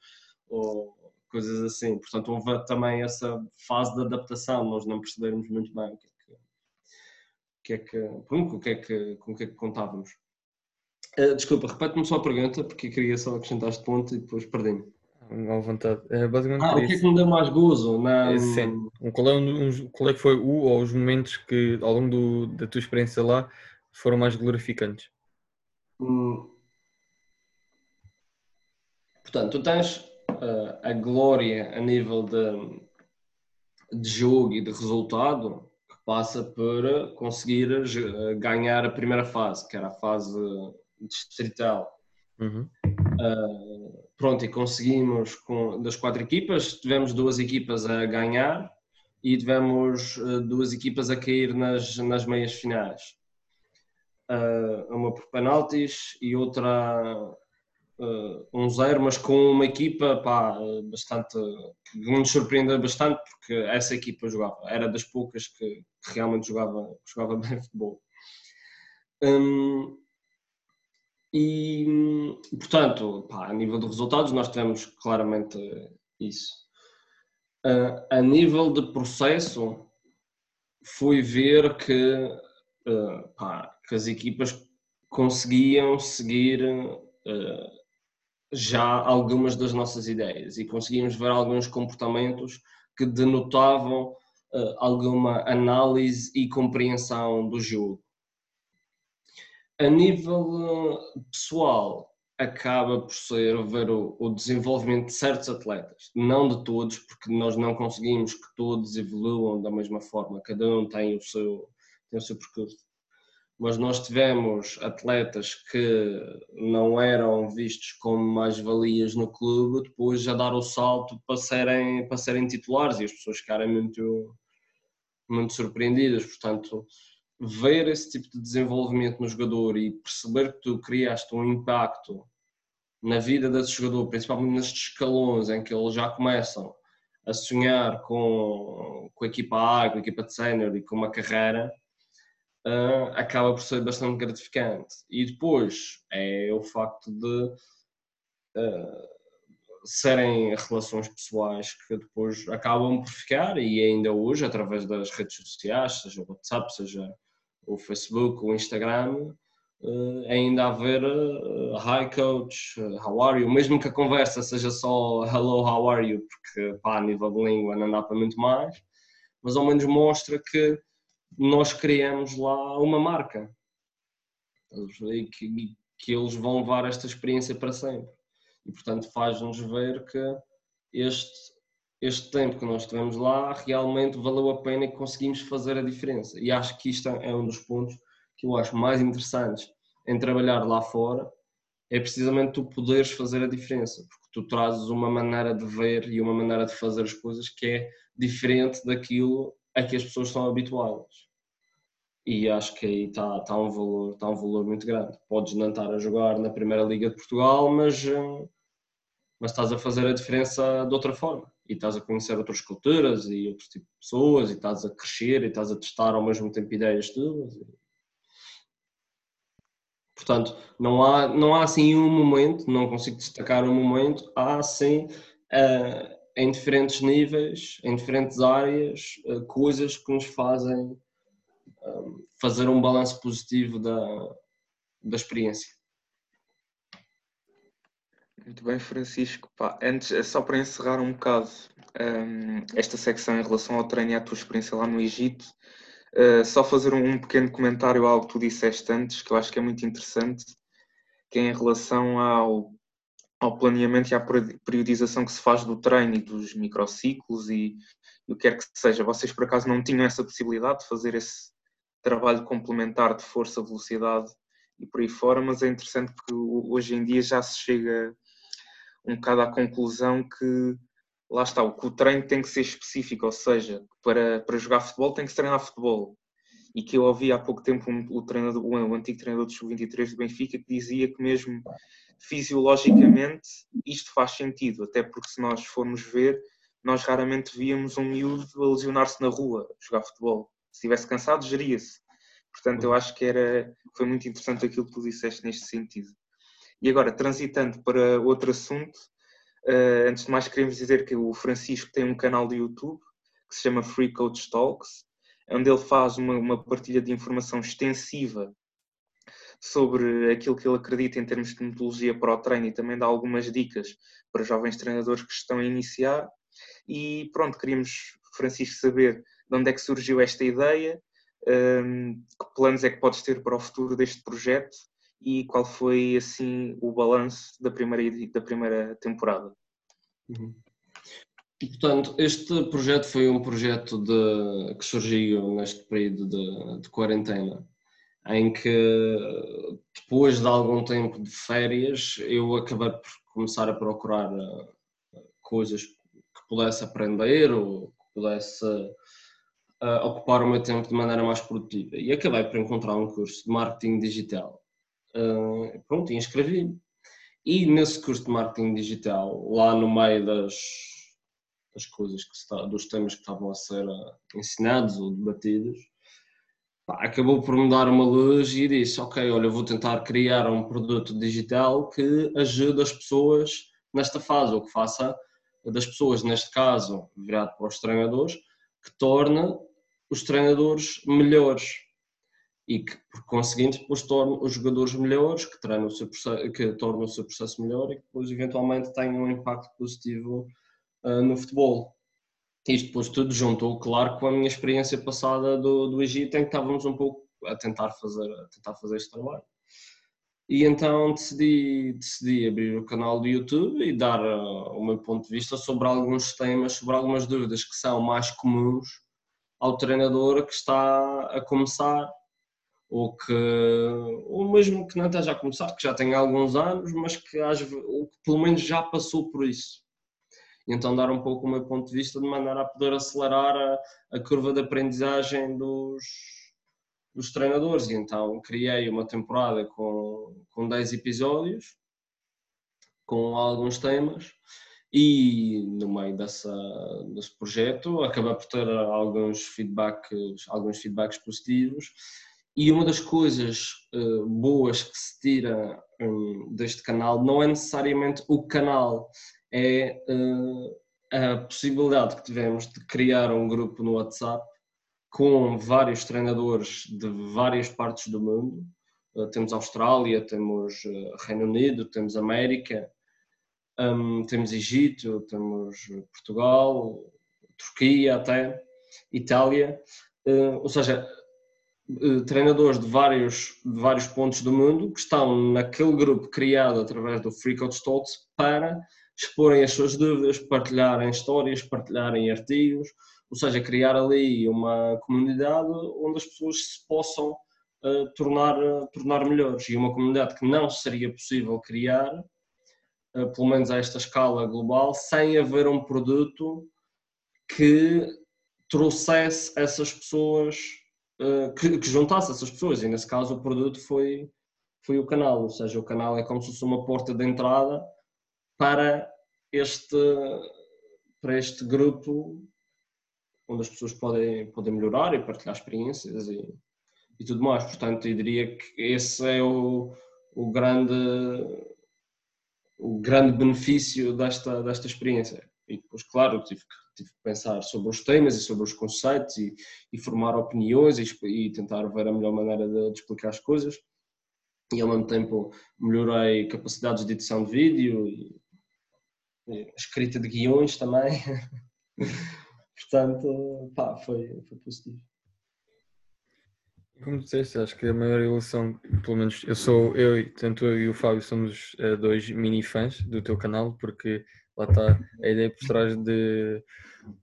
Speaker 3: ou coisas assim. Portanto, houve também essa fase de adaptação, nós não percebermos muito bem o que é que, é que, com o que é que, com o que, é que contávamos. Uh, desculpa, repete-me só a pergunta, porque queria só acrescentar este ponto e depois perdi-me.
Speaker 1: À vontade. É, basicamente
Speaker 3: ah, o que é que me deu mais gozo? Na...
Speaker 1: É, sim. Qual é, um, qual é que foi o ou os momentos que, ao longo do, da tua experiência lá, foram mais glorificantes? Hum.
Speaker 3: Portanto, tu tens uh, a glória a nível de, de jogo e de resultado, passa por conseguir ganhar a primeira fase, que era a fase distrital. Uhum. Uh, pronto, e conseguimos, com, das quatro equipas, tivemos duas equipas a ganhar e tivemos uh, duas equipas a cair nas, nas meias finais. Uh, uma por penaltis e outra um zero, mas com uma equipa pá, bastante que nos surpreendeu bastante porque essa equipa jogava, era das poucas que realmente jogava, jogava bem futebol. Um, e, portanto, pá, a nível de resultados, nós tivemos claramente isso. Uh, a nível de processo, fui ver que, uh, pá, que as equipas conseguiam seguir uh, já algumas das nossas ideias e conseguimos ver alguns comportamentos que denotavam alguma análise e compreensão do jogo. A nível eh, pessoal, acaba por ser ver o, o, desenvolvimento de certos atletas, não de todos, porque nós não conseguimos que todos evoluam da mesma forma, cada um tem o seu, tem o seu percurso. Mas nós tivemos atletas que não eram vistos como mais-valias no clube, depois a dar o salto para serem, para serem titulares e as pessoas ficarem muito, muito surpreendidas. Portanto, ver esse tipo de desenvolvimento no jogador e perceber que tu criaste um impacto na vida desse jogador, principalmente nestes escalões em que eles já começam a sonhar com, com a equipa A, com a equipa de sénior e com uma carreira, uh, acaba por ser bastante gratificante. E depois é o facto de uh, serem relações pessoais que depois acabam por ficar e ainda hoje, através das redes sociais, seja o WhatsApp, seja o Facebook, o Instagram, uh, ainda haver uh, hi coach, how are you, mesmo que a conversa seja só hello, how are you, porque pá, a nível de língua não dá para muito mais, mas ao menos mostra que nós criamos lá uma marca e que, que eles vão levar esta experiência para sempre. E portanto faz-nos ver que este este tempo que nós estivemos lá realmente valeu a pena e conseguimos fazer a diferença. E acho que isto é um dos pontos que eu acho mais interessantes em trabalhar lá fora, é precisamente tu poderes fazer a diferença, porque tu trazes uma maneira de ver e uma maneira de fazer as coisas que é diferente daquilo a que as pessoas estão habituadas. E acho que aí está, está, um, valor, está um valor muito grande. Podes não estar a jogar na Primeira Liga de Portugal, mas, eh, mas estás a fazer a diferença de outra forma e estás a conhecer outras culturas e outros tipos de pessoas e estás a crescer e estás a testar ao mesmo tempo ideias tuas. Portanto, não há, não há assim um momento, não consigo destacar um momento, há sim uh, em diferentes níveis, em diferentes áreas, uh, coisas que nos fazem um, fazer um balanço positivo da, da experiência.
Speaker 2: Muito bem, Francisco. Pá, antes, é só para encerrar um bocado um, esta secção em relação ao treino e à tua experiência lá no Egito, uh, só fazer um, um, pequeno comentário a algo que tu disseste antes, que eu acho que é muito interessante, que é em relação ao, ao planeamento e à periodização que se faz do treino e dos microciclos e, e o que quer que seja. Vocês, por acaso, não tinham essa possibilidade de fazer esse trabalho complementar de força, velocidade e por aí fora, mas é interessante porque hoje em dia já se chega um bocado à conclusão que lá está, o, que o treino tem que ser específico, ou seja, para, para jogar futebol tem que se treinar futebol. E que eu ouvi há pouco tempo um, o, treinador, o antigo treinador do Sub-23 do Benfica que dizia que mesmo fisiologicamente isto faz sentido, até porque se nós formos ver, nós raramente víamos um miúdo a lesionar-se na rua, jogar futebol. Se estivesse cansado, geria-se. Portanto, eu acho que era, foi muito interessante aquilo que tu disseste neste sentido. E agora, transitando para outro assunto, uh, antes de mais queremos dizer que o Francisco tem um canal de YouTube que se chama Free Coach Talks, onde ele faz uma, uma partilha de informação extensiva sobre aquilo que ele acredita em termos de metodologia para o treino e também dá algumas dicas para jovens treinadores que estão a iniciar. E pronto, queríamos, Francisco, saber de onde é que surgiu esta ideia, um, ehm, que planos é que podes ter para o futuro deste projeto e qual foi assim o balanço da primeira, da primeira temporada?
Speaker 3: Uhum. Portanto, este projeto foi um projeto de, que surgiu neste período de, de, quarentena, em que depois de algum tempo de férias eu acabei por começar a procurar eh, coisas que pudesse aprender ou que pudesse uh, ocupar o meu tempo de maneira mais produtiva e acabei por encontrar um curso de marketing digital. Uh, pronto, inscrevi-me. E nesse curso de marketing digital, lá no meio das das coisas que está, dos temas que estavam a ser eh, ensinados ou debatidos, acabou por me dar uma luz e disse, ok, olha, vou tentar criar um produto digital que ajude as pessoas nesta fase, ou que faça das pessoas, neste caso, virado para os treinadores, que torne os treinadores melhores e que, por conseguinte, depois torne os jogadores melhores, que, treinam o seu processo, que tornem o seu processo melhor e que depois, eventualmente, tenham um impacto positivo uh, no futebol. Isto depois tudo juntou, claro, com a minha experiência passada do, do Egito, em que estávamos um pouco a tentar fazer, a tentar fazer este trabalho. E então decidi, decidi abrir o canal do YouTube e dar uh, o meu ponto de vista sobre alguns temas, sobre algumas dúvidas que são mais comuns ao treinador que está a começar ou que ou mesmo que não esteja a começar, que já tem alguns anos, mas que, às, ou que pelo menos já passou por isso então dar um pouco o meu ponto de vista de maneira a poder acelerar a, a curva de aprendizagem dos, dos treinadores. E então criei uma temporada com, com 10 episódios, com alguns temas, e no meio dessa, desse projeto acabei por ter alguns feedbacks, alguns feedbacks positivos. E uma das coisas uh, boas que se tira um, deste canal não é necessariamente o canal, é uh, a possibilidade que tivemos de criar um grupo no WhatsApp com vários treinadores de várias partes do mundo. Uh, temos Austrália, temos uh, Reino Unido, temos América, um, temos Egito, temos Portugal, Turquia até, Itália. ou seja, treinadores de vários, de vários pontos do mundo que estão naquele grupo criado através do Free Coach Talks para exporem as suas dúvidas, partilharem histórias, partilharem artigos, ou seja, criar ali uma comunidade onde as pessoas se possam uh, tornar, uh, tornar melhores. E uma comunidade que não seria possível criar, uh, pelo menos a esta escala global, sem haver um produto que trouxesse essas pessoas, que, que juntasse essas pessoas. E nesse caso o produto foi, foi o canal, ou seja, o canal é como se fosse uma porta de entrada para este, para este grupo onde as pessoas podem, podem melhorar e partilhar experiências e, e tudo mais. Portanto, eu diria que esse é o, o grande o grande benefício desta, desta experiência. E depois, claro, tive que, tive que pensar sobre os temas e sobre os conceitos e, e formar opiniões e, e, tentar ver a melhor maneira de, de, explicar as coisas. E ao mesmo tempo melhorei capacidades de edição de vídeo e escrita de guiões também. Portanto, pá, foi, foi positivo.
Speaker 1: Como disseste, acho que a maior evolução, pelo menos eu sou, eu, tanto eu e o Fábio somos uh, dois mini fãs do teu canal, porque lá está a ideia por trás de,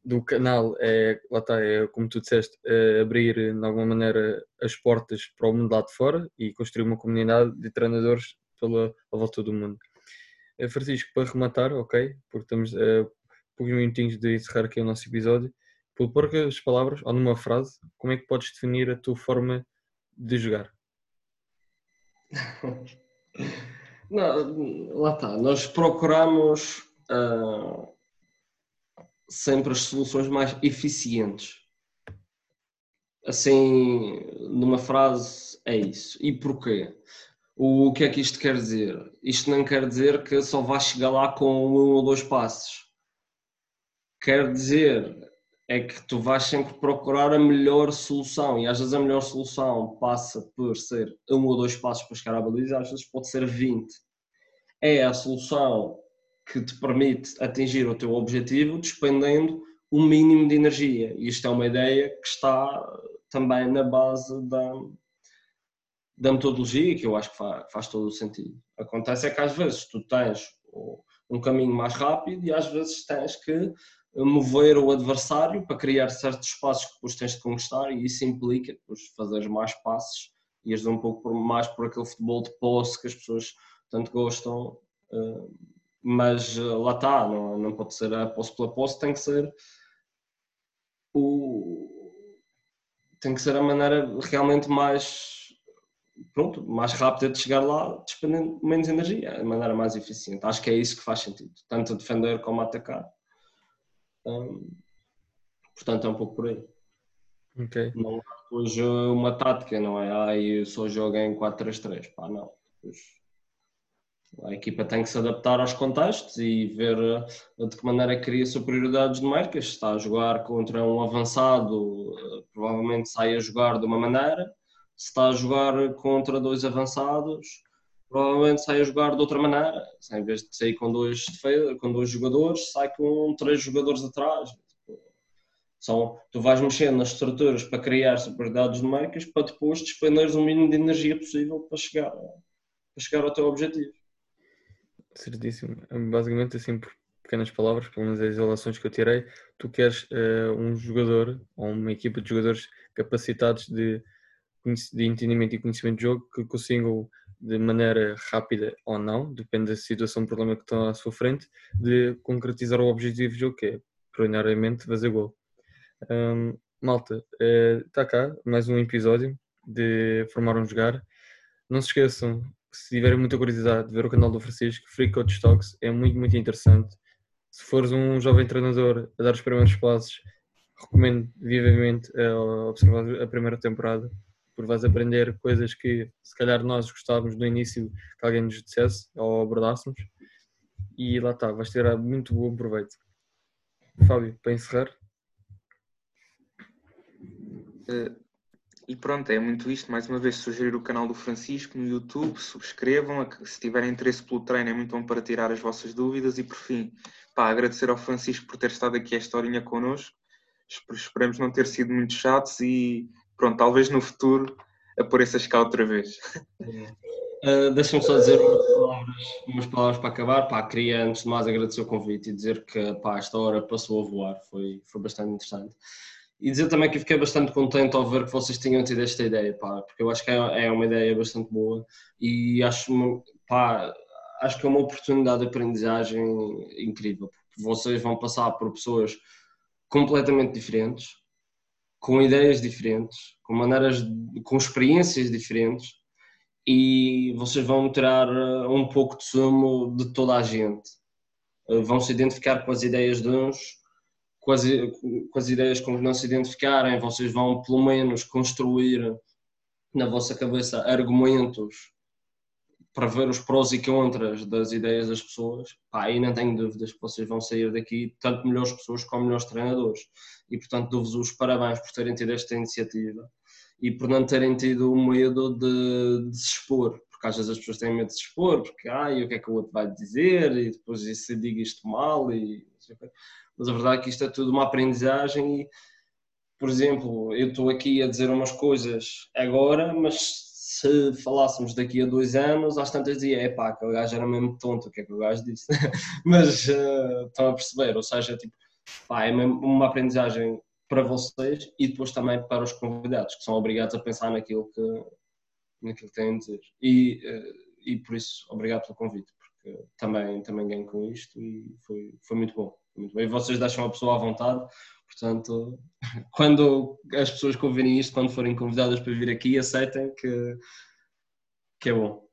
Speaker 1: do canal, é, lá está, é como tu disseste, é abrir de alguma maneira as portas para o mundo lá de fora e construir uma comunidade de treinadores pela volta do mundo. Eh, Francisco, para rematar, ok, porque estamos a uh, poucos minutinhos de encerrar aqui o nosso episódio, por poucas palavras ou numa frase, como é que podes definir a tua forma de jogar?
Speaker 3: Não, lá está, nós procuramos uh, sempre as soluções mais eficientes. Assim, numa frase, é isso. E porquê? O que é que isto quer dizer? Isto não quer dizer que só vais chegar lá com um ou dois passos. Quer dizer é que tu vais sempre procurar a melhor solução e às vezes a melhor solução passa por ser um ou dois passos para chegar à baliza, às vezes pode ser 20. É a solução que te permite atingir o teu objetivo despendendo o mínimo de energia. E isto é uma ideia que está também na base da, da metodologia, que eu acho que faz, faz todo o sentido. Acontece é que às vezes tu tens um caminho mais rápido e às vezes tens que mover o adversário para criar certos espaços que depois tens de conquistar e isso implica depois mais passes e ires um pouco mais por aquele futebol de posse que as pessoas tanto gostam, eh, mas eh, lá está, não, não pode ser a posse pela posse, tem que ser o tem que ser a maneira realmente mais pronto, mais rápida de chegar lá, despendendo menos energia, a maneira mais eficiente. Acho que é isso que faz sentido, tanto a defender como atacar. Hum, portanto, é um pouco por aí.
Speaker 1: Okay.
Speaker 3: Não há depois uma tática, não é? Ah, eu só jogo em 4-3-3. Pá, não. A equipa tem que se adaptar aos contextos e ver eh, de que maneira cria superioridades numéricas. Se está a jogar contra um avançado, eh, provavelmente sai a jogar de uma maneira. Se está a jogar contra dois avançados, provavelmente sai a jogar de outra maneira. Em vez de sair com dois, com dois jogadores, sai com três jogadores atrás. São, tu vais mexendo nas estruturas para criar superioridades numéricas para depois despenderes o mínimo de energia possível para chegar, para chegar ao teu objetivo.
Speaker 1: Certíssimo. Basicamente, assim, por pequenas palavras, pelo menos as relações que eu tirei, tu queres uh, um jogador ou uma equipa de jogadores capacitados de, de entendimento e conhecimento de jogo que consigam de maneira rápida ou não, depende da situação, do problema que estão à sua frente, de concretizar o objetivo de jogo, que é, prioritariamente, fazer gol. Um, malta, está uh, cá mais um episódio de Formar um Jogar. Não se esqueçam, se tiverem muita curiosidade de ver o canal do Francisco, Free Coach Talks é muito, muito interessante. Se fores um jovem treinador a dar os primeiros passos, recomendo vivamente observar a primeira temporada porque vais aprender coisas que se calhar nós gostávamos no início que alguém nos dissesse ou abordássemos e lá está, vais ter muito bom proveito. Fábio, para encerrar.
Speaker 2: Uh, e pronto, é muito isto. Mais uma vez, sugerir o canal do Francisco no YouTube, subscrevam. Se tiverem interesse pelo treino, é muito bom para tirar as vossas dúvidas. E por fim, pá, agradecer ao Francisco por ter estado aqui esta horinha connosco. Esperemos não ter sido muito chatos e pronto, talvez no futuro apareças cá outra vez.
Speaker 3: Uh, Deixa-me só dizer umas palavras, umas palavras, para acabar. Pá, queria antes de mais agradecer o convite e dizer que pá, esta hora passou a voar, foi, foi bastante interessante. E dizer também que fiquei bastante contente ao ver que vocês tinham tido esta ideia, pá, porque eu acho que é, é uma ideia bastante boa e acho, pá, acho que é uma oportunidade de aprendizagem incrível, porque vocês vão passar por pessoas completamente diferentes, com ideias diferentes, com maneiras, com experiências diferentes e vocês vão tirar eh, um pouco de sumo de toda a gente. Eh, vão se identificar com as ideias de uns, com as, com as ideias com que não se identificarem, vocês vão pelo menos construir na vossa cabeça argumentos para ver os prós e contras das ideias das pessoas, pá, aí não tenho dúvidas que vocês vão sair daqui tanto melhores pessoas como melhores treinadores. E, portanto, dou-vos os parabéns por terem tido esta iniciativa e por não terem tido o medo de, de se expor, porque às vezes as pessoas têm medo de se expor, porque, ai, o que é que o outro vai dizer, e depois se diga isto mal, e... mas a verdade é que isto é tudo uma aprendizagem e, por exemplo, eu estou aqui a dizer umas coisas agora, mas se falássemos daqui a dois anos, às tantas dizia, é pá, aquele gajo era mesmo tonto, o que é que o gajo disse? Mas uh, estão a perceber, ou seja, tipo, pá, é uma aprendizagem para vocês e depois também para os convidados, que são obrigados a pensar naquilo que, naquilo que têm a dizer. E, uh, e por isso, obrigado pelo convite, porque também, também ganho com isto e foi, foi muito bom. Muito bom. E vocês deixam a pessoa à vontade, Portanto, quando as pessoas que ouvirem isto, quando forem convidadas para vir aqui, aceitem que, que é bom.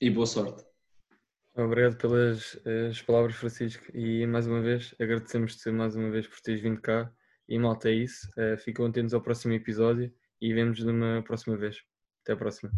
Speaker 3: E boa sorte.
Speaker 1: Obrigado pelas as palavras, Francisco. E mais uma vez, agradecemos-te mais uma vez por teres vindo cá. E malta, é isso. Uh, ficam atentos ao próximo episódio e vemos numa próxima vez. Até a próxima.